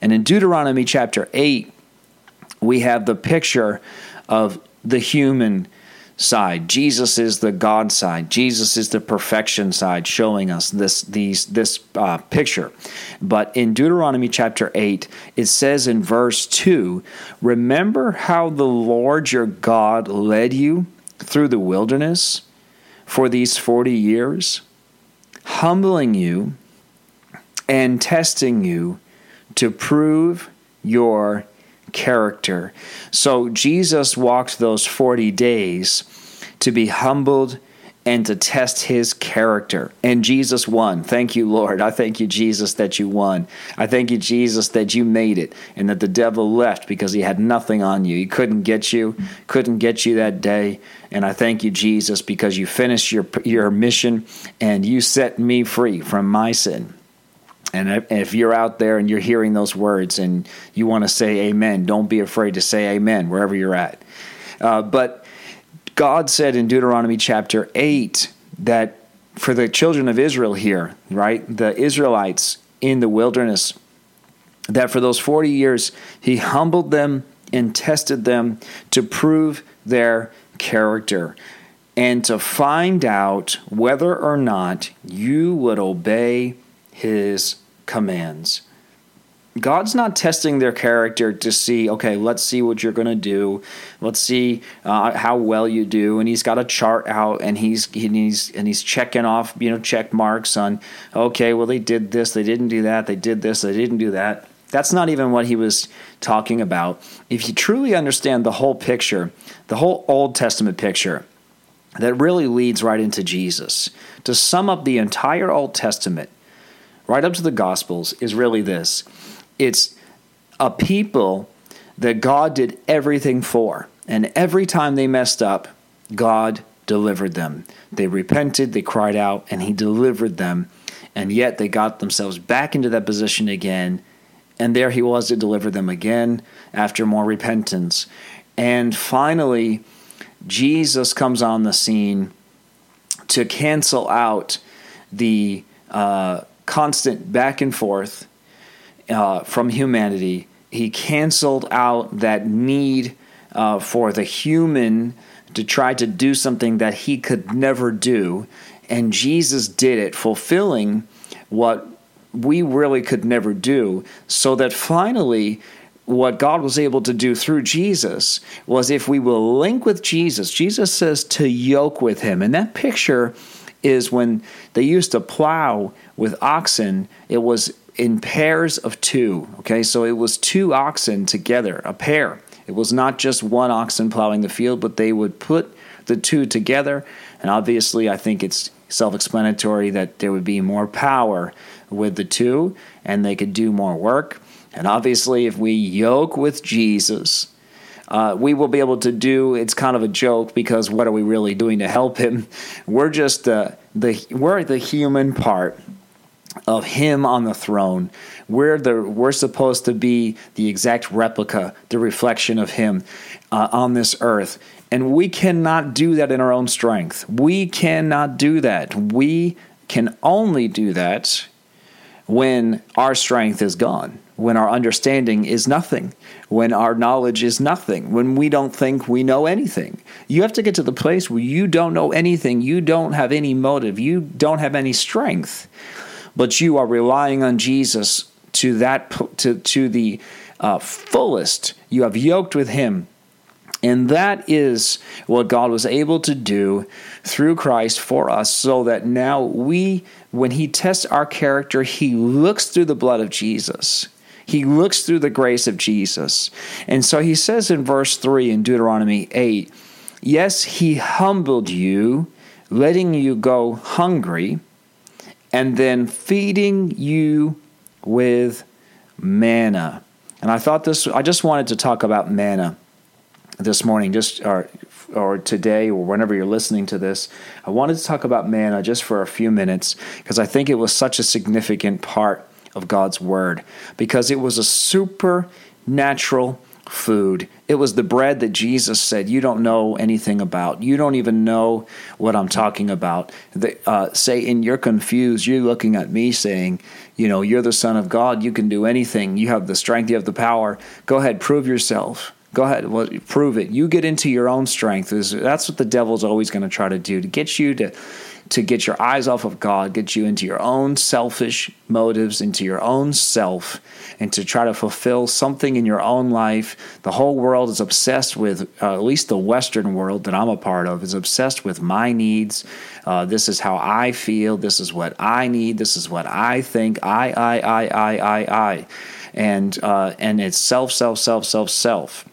And in Deuteronomy chapter 8, we have the picture of the human side. Jesus is the God side. Jesus is the perfection side, showing us this these this uh, picture. But in Deuteronomy chapter eight, it says in verse two, "Remember how the Lord your God led you through the wilderness." For these 40 years, humbling you and testing you to prove your character. So Jesus walked those 40 days to be humbled and to test his character. And Jesus won. Thank you, Lord. I thank you, Jesus, that you won. I thank you, Jesus, that you made it and that the devil left because he had nothing on you. He couldn't get you, couldn't get you that day. And I thank you, Jesus, because you finished your, your mission and you set me free from my sin. And if you're out there and you're hearing those words and you want to say amen, don't be afraid to say amen wherever you're at. Uh, but God said in Deuteronomy chapter 8 that for the children of Israel here, right, the Israelites in the wilderness, that for those 40 years he humbled them and tested them to prove their character and to find out whether or not you would obey his commands. God's not testing their character to see, okay, let's see what you're going to do. Let's see uh, how well you do. And he's got a chart out, and he's he's and he's checking off, you know, check marks on, okay, well they did this, they didn't do that, they did this, they didn't do that. That's not even what he was talking about. If you truly understand the whole picture, the whole Old Testament picture, that really leads right into Jesus. To sum up the entire Old Testament, right up to the Gospels, is really this it's a people that God did everything for. And every time they messed up, God delivered them. They repented, they cried out, and He delivered them. And yet they got themselves back into that position again. And there He was to deliver them again after more repentance. And finally, Jesus comes on the scene to cancel out the uh, constant back and forth uh, from humanity. He canceled out that need uh, for the human to try to do something that he could never do. And Jesus did it, fulfilling what we really could never do, so that finally, what God was able to do through Jesus was if we will link with Jesus, Jesus says to yoke with him. And that picture is when they used to plow with oxen, it was in pairs of two. Okay, so it was two oxen together, a pair. It was not just one oxen plowing the field, but they would put the two together. And obviously, I think it's self explanatory that there would be more power with the two and they could do more work. And obviously, if we yoke with Jesus, uh, we will be able to do. It's kind of a joke because what are we really doing to help him? *laughs* We're just the we're the human part of him on the throne. We're the we're supposed to be the exact replica, the reflection of him uh, on this earth. And we cannot do that in our own strength. We cannot do that. We can only do that when our strength is gone, when our understanding is nothing, when our knowledge is nothing, when we don't think we know anything. You have to get to the place where you don't know anything, you don't have any motive, you don't have any strength but you are relying on Jesus to that to to the uh, fullest. You have yoked with Him. And that is what God was able to do through Christ for us, so that now we, when He tests our character, He looks through the blood of Jesus. He looks through the grace of Jesus. And so He says in verse 3 in Deuteronomy 8 Yes, He humbled you, letting you go hungry and then feeding you with manna. And I thought this, I just wanted to talk about manna this morning, just or, or today, or whenever you're listening to this. I wanted to talk about manna just for a few minutes because I think it was such a significant part of God's Word because it was a supernatural food. It was the bread that Jesus said, You don't know anything about. You don't even know what I'm talking about. The, uh, say, and you're confused. You're looking at me saying, You know, you're the Son of God. You can do anything. You have the strength. You have the power. Go ahead, prove yourself. Go ahead, well, prove it. You get into your own strength. That's what the devil's always going to try to do to get you to to get your eyes off of God, get you into your own selfish motives, into your own self, and to try to fulfill something in your own life. The whole world is obsessed with, uh, at least the Western world that I'm a part of, is obsessed with my needs. Uh, this is how I feel. This is what I need. This is what I think. I, I, I, I, I, I. And, uh, and it's self, self, self, self, self.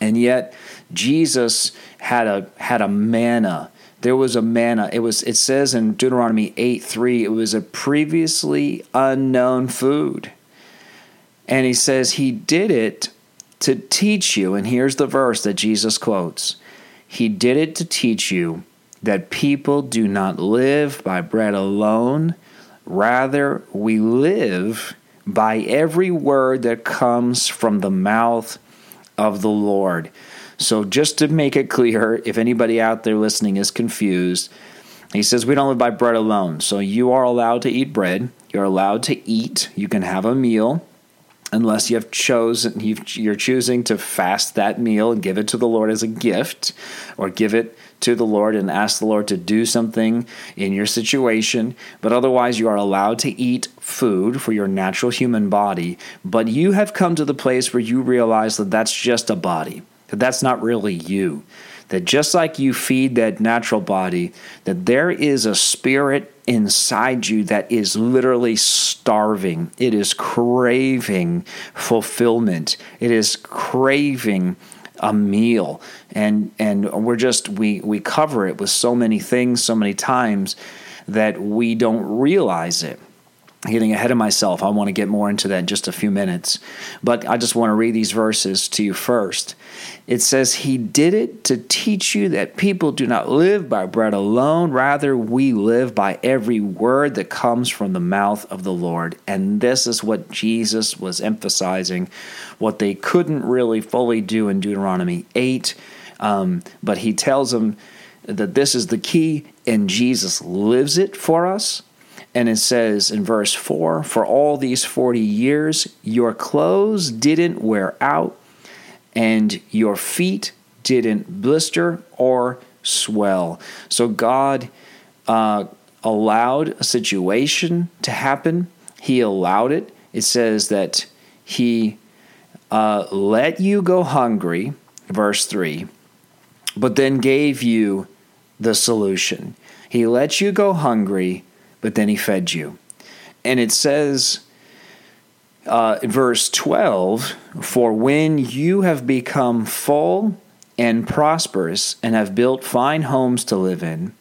And yet, Jesus had a had a manna there was a manna. It was it says in Deuteronomy 8 3, it was a previously unknown food. And he says he did it to teach you, and here's the verse that Jesus quotes. He did it to teach you that people do not live by bread alone, rather, we live by every word that comes from the mouth of the Lord. So, just to make it clear, if anybody out there listening is confused, he says we don't live by bread alone. So, you are allowed to eat bread. You're allowed to eat. You can have a meal unless you have chosen you're choosing to fast that meal and give it to the Lord as a gift or give it to the Lord and ask the Lord to do something in your situation but otherwise you are allowed to eat food for your natural human body but you have come to the place where you realize that that's just a body that that's not really you. That just like you feed that natural body, that there is a spirit inside you that is literally starving. It is craving fulfillment. It is craving a meal. And and we're just we we cover it with so many things so many times that we don't realize it getting ahead of myself. I want to get more into that in just a few minutes. But I just want to read these verses to you first. It says, He did it to teach you that people do not live by bread alone, rather, we live by every word that comes from the mouth of the Lord. And this is what Jesus was emphasizing, what they couldn't really fully do in Deuteronomy 8. Um, but he tells them that this is the key, and Jesus lives it for us and it says in verse 4 For all these 40 years, your clothes didn't wear out, and your feet didn't blister or swell. So God uh, allowed a situation to happen. He allowed it. It says that He uh, let you go hungry, verse 3, but then gave you the solution. He let you go hungry, but then he fed you. And it says, uh, verse 12 For when you have become full and prosperous and have built fine homes to live in,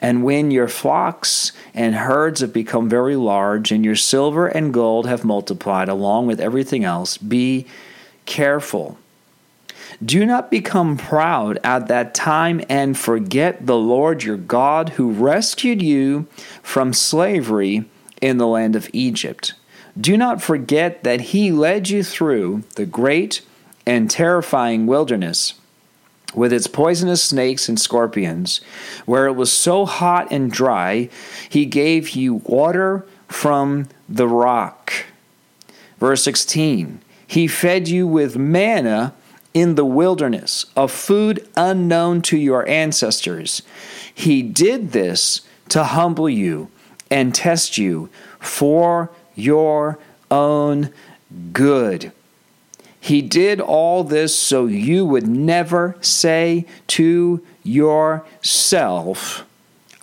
and when your flocks and herds have become very large, and your silver and gold have multiplied along with everything else, be careful. Do not become proud at that time and forget the Lord your God who rescued you from slavery in the land of Egypt. Do not forget that he led you through the great and terrifying wilderness with its poisonous snakes and scorpions, where it was so hot and dry, he gave you water from the rock. Verse 16 He fed you with manna in the wilderness, a food unknown to your ancestors. He did this to humble you and test you for your own good. He did all this so you would never say to yourself,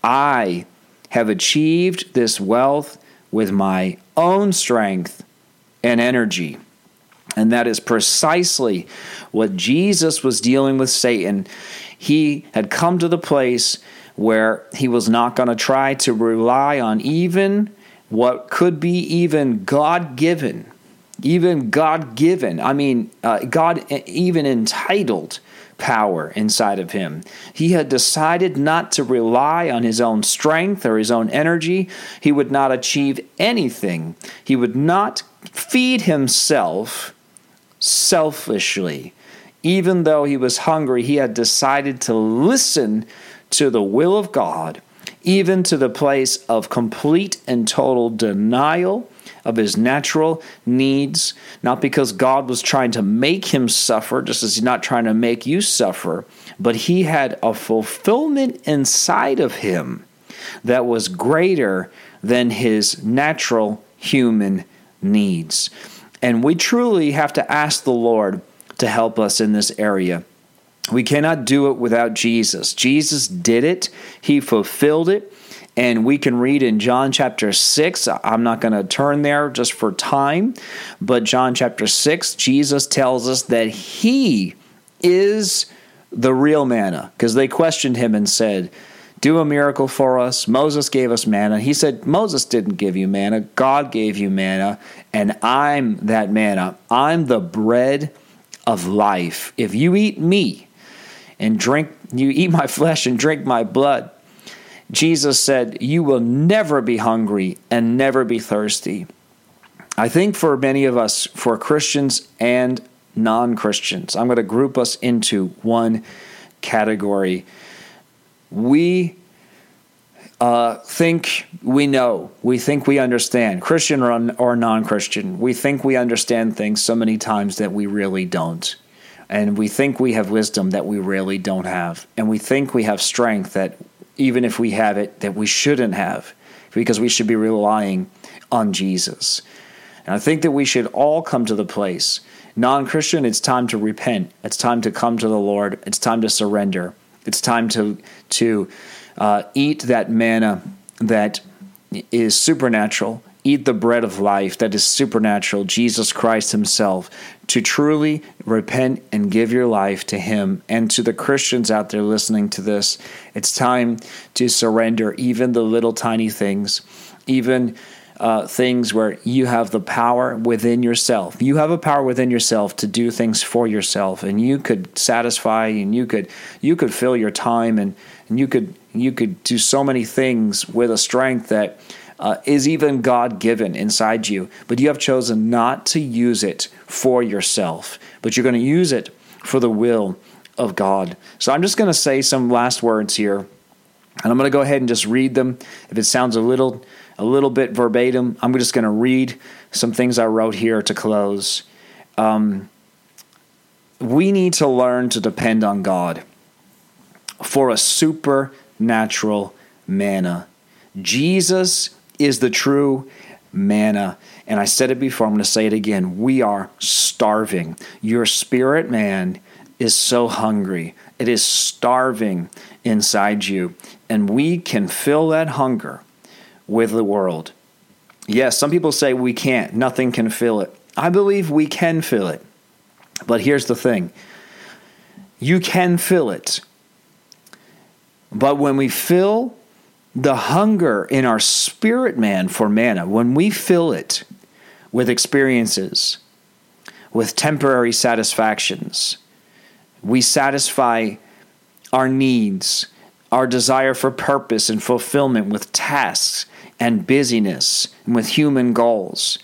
I have achieved this wealth with my own strength and energy. And that is precisely what Jesus was dealing with Satan. He had come to the place where he was not going to try to rely on even what could be even God given even God given, I mean, uh, God even entitled power inside of him. He had decided not to rely on his own strength or his own energy. He would not achieve anything. He would not feed himself selfishly. Even though he was hungry, he had decided to listen to the will of God, even to the place of complete and total denial of his natural needs, not because God was trying to make him suffer, just as he's not trying to make you suffer, but he had a fulfillment inside of him that was greater than his natural human needs. And we truly have to ask the Lord to help us in this area. We cannot do it without Jesus. Jesus did it, He fulfilled it. And we can read in John chapter 6. I'm not going to turn there just for time, but John chapter 6, Jesus tells us that He is the real manna because they questioned Him and said, do a miracle for us. Moses gave us manna. He said, Moses didn't give you manna. God gave you manna, and I'm that manna. I'm the bread of life. If you eat me and drink, you eat my flesh and drink my blood, Jesus said, You will never be hungry and never be thirsty. I think for many of us, for Christians and non Christians, I'm going to group us into one category. We uh, think we know, we think we understand, Christian or, or non Christian. We think we understand things so many times that we really don't. And we think we have wisdom that we really don't have. And we think we have strength that even if we have it, that we shouldn't have, because we should be relying on Jesus. And I think that we should all come to the place. Non Christian, it's time to repent. It's time to come to the Lord. It's time to surrender. It's time to, to uh, eat that manna that is supernatural eat the bread of life that is supernatural, Jesus Christ Himself, to truly repent and give your life to Him. And to the Christians out there listening to this, it's time to surrender even the little tiny things, even uh, things where you have the power within yourself. You have a power within yourself to do things for yourself, and you could satisfy, and you could you could fill your time, and, and you could you could do so many things with a strength that uh, is even God given inside you, but you have chosen not to use it for yourself, but you're going to use it for the will of God. So I'm just going to say some last words here, and I'm going to go ahead and just read them. If it sounds a little a little bit verbatim, I'm just going to read some things I wrote here to close. Um, we need to learn to depend on God for a supernatural manna. Jesus is the true manna. And I said it before, I'm going to say it again. We are starving. Your spirit man is so hungry It is starving inside you. And we can fill that hunger with the world. Yes, some people say we can't, nothing can fill it. I believe we can fill it. But here's the thing you can fill it. But when we fill the hunger in our spirit man for manna, when we fill it with experiences, with temporary satisfactions, we satisfy our needs, our desire for purpose and fulfillment with tasks and busyness and with human goals.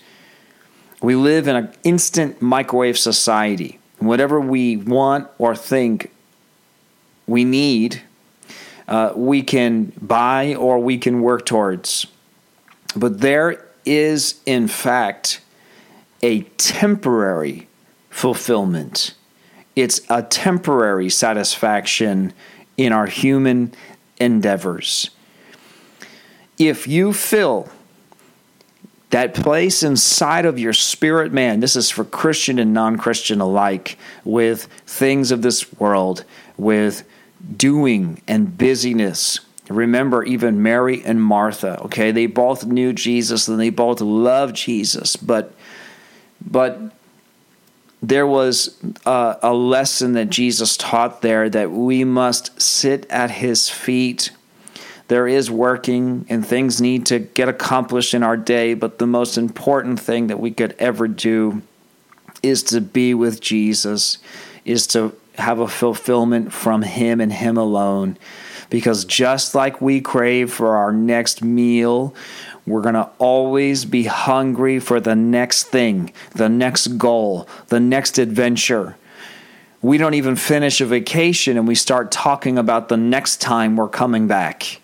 We live in an instant microwave society. Whatever we want or think we need, uh, we can buy or we can work towards. But there is, in fact, a temporary fulfillment. It's a temporary satisfaction in our human endeavors. If you fill that place inside of your spirit man, this is for Christian and non Christian alike, with things of this world, with doing and busyness. Remember, even Mary and Martha, okay, they both knew Jesus and they both loved Jesus, but but there was a, a lesson that Jesus taught there that we must sit at his feet. There is working and things need to get accomplished in our day, but the most important thing that we could ever do is to be with Jesus, is to have a fulfillment from him and him alone. Because just like we crave for our next meal, we're going to always be hungry for the next thing, the next goal, the next adventure. We don't even finish a vacation and we start talking about the next time we're coming back.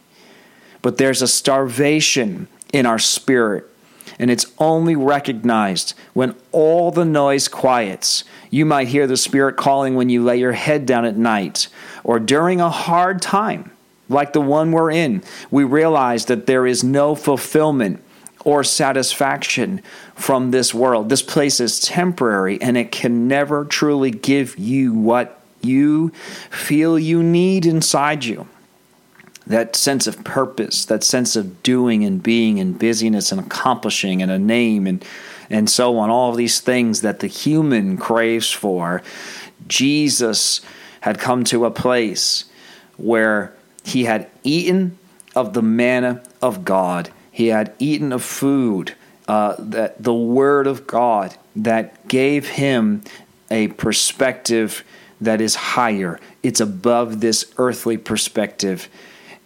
But there's a starvation in our spirit, and it's only recognized when all the noise quiets. You might hear the Spirit calling when you lay your head down at night or during a hard time like the one we're in, we realize that there is no fulfillment or satisfaction from this world. This place is temporary and it can never truly give you what you feel you need inside you. That sense of purpose, that sense of doing and being and busyness and accomplishing and a name and, and so on, all of these things that the human craves for. Jesus had come to a place where he had eaten of the manna of God. He had eaten of food, uh, that the Word of God that gave him a perspective that is higher. It's above this earthly perspective.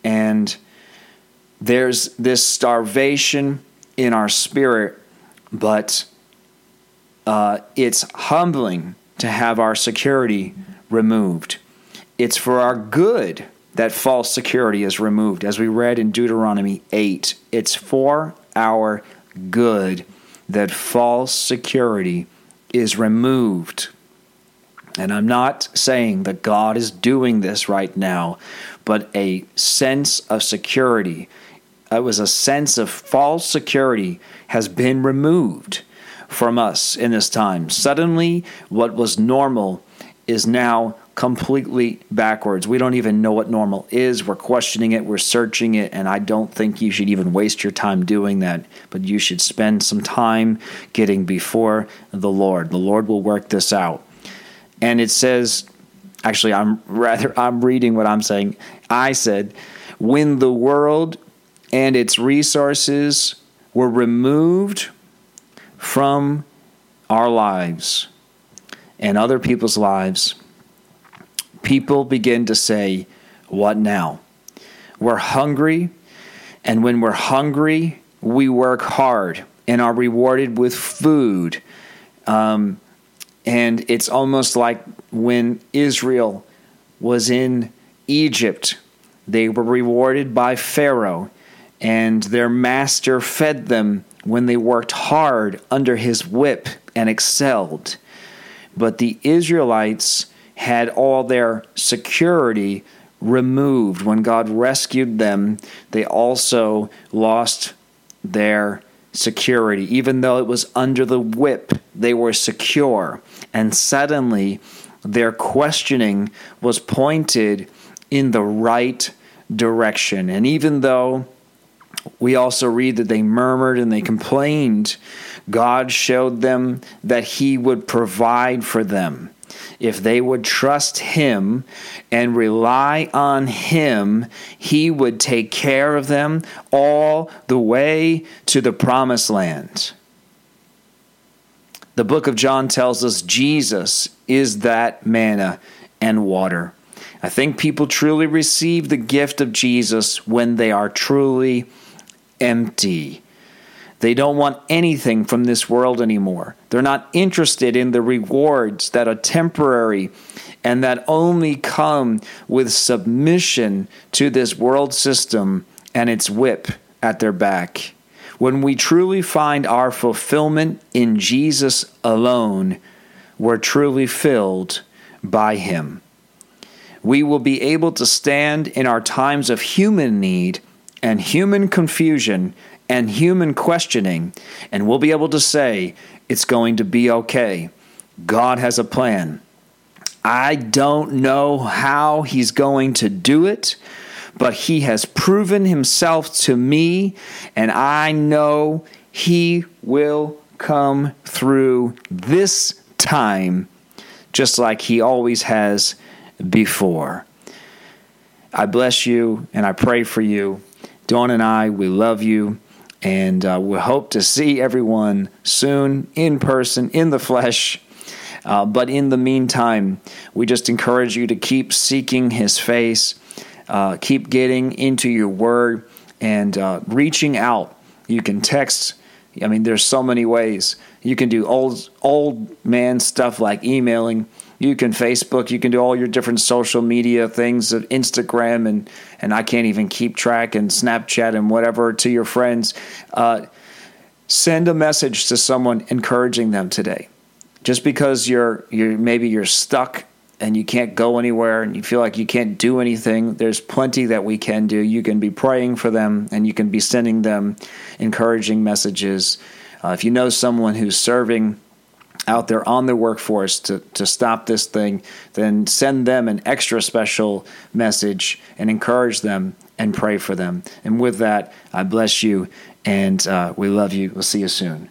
And there's this starvation in our spirit, but uh, it's humbling to have our security removed. It's for our good that false security is removed. As we read in Deuteronomy 8, it's for our good that false security is removed. And I'm not saying that God is doing this right now, but a sense of security. It was a sense of false security has been removed from us in this time. Suddenly, what was normal is now completely backwards. We don't even know what normal is. We're questioning it, we're searching it, and I don't think you should even waste your time doing that. But you should spend some time getting before the Lord. The Lord will work this out. And it says, actually, I'm *laughs* rather, I'm reading what I'm saying. I said, when the world and its resources were removed from our lives and other people's lives, people begin to say, What now? We're hungry, and when we're hungry, we work hard and are rewarded with food. Um, and it's almost like when Israel was in Egypt, they were rewarded by Pharaoh, and their master fed them when they worked hard under his whip and excelled. But the Israelites had all their security removed. When God rescued them, they also lost their security. Even though it was under the whip, they were secure. And suddenly, their questioning was pointed in the right direction. And even though we also read that they murmured and they complained, God showed them that He would provide for them. If they would trust Him and rely on Him, He would take care of them all the way to the promised land. The book of John tells us Jesus is that manna and water. I think people truly receive the gift of Jesus when they are truly empty. They don't want anything from this world anymore. They're not interested in the rewards that are temporary and that only come with submission to this world system and its whip at their back. When we truly find our fulfillment in Jesus alone, we're truly filled by Him. We will be able to stand in our times of human need and human confusion and human questioning, and we'll be able to say, It's going to be okay. God has a plan. I don't know how He's going to do it but he has proven himself to me, and I know he will come through this time just like he always has before. I bless you and I pray for you. Dawn and I, we love you. And uh, we hope to see everyone soon in person, in the flesh. Uh, but in the meantime, we just encourage you to keep seeking his face uh, keep getting into your word and uh, reaching out. You can text. I mean, there's so many ways. You can do old old man stuff like emailing. You can Facebook. You can do all your different social media things, of Instagram, and and I can't even keep track and Snapchat and whatever to your friends. Uh, send a message to someone encouraging them today. Just because you're you're maybe you're stuck and you can't go anywhere and you feel like you can't do anything, there's plenty that we can do. You can be praying for them and you can be sending them encouraging messages. Uh, if you know someone who's serving out there on the workforce to, to stop this thing, then send them an extra special message and encourage them and pray for them. And with that, I bless you and uh, we love you. We'll see you soon.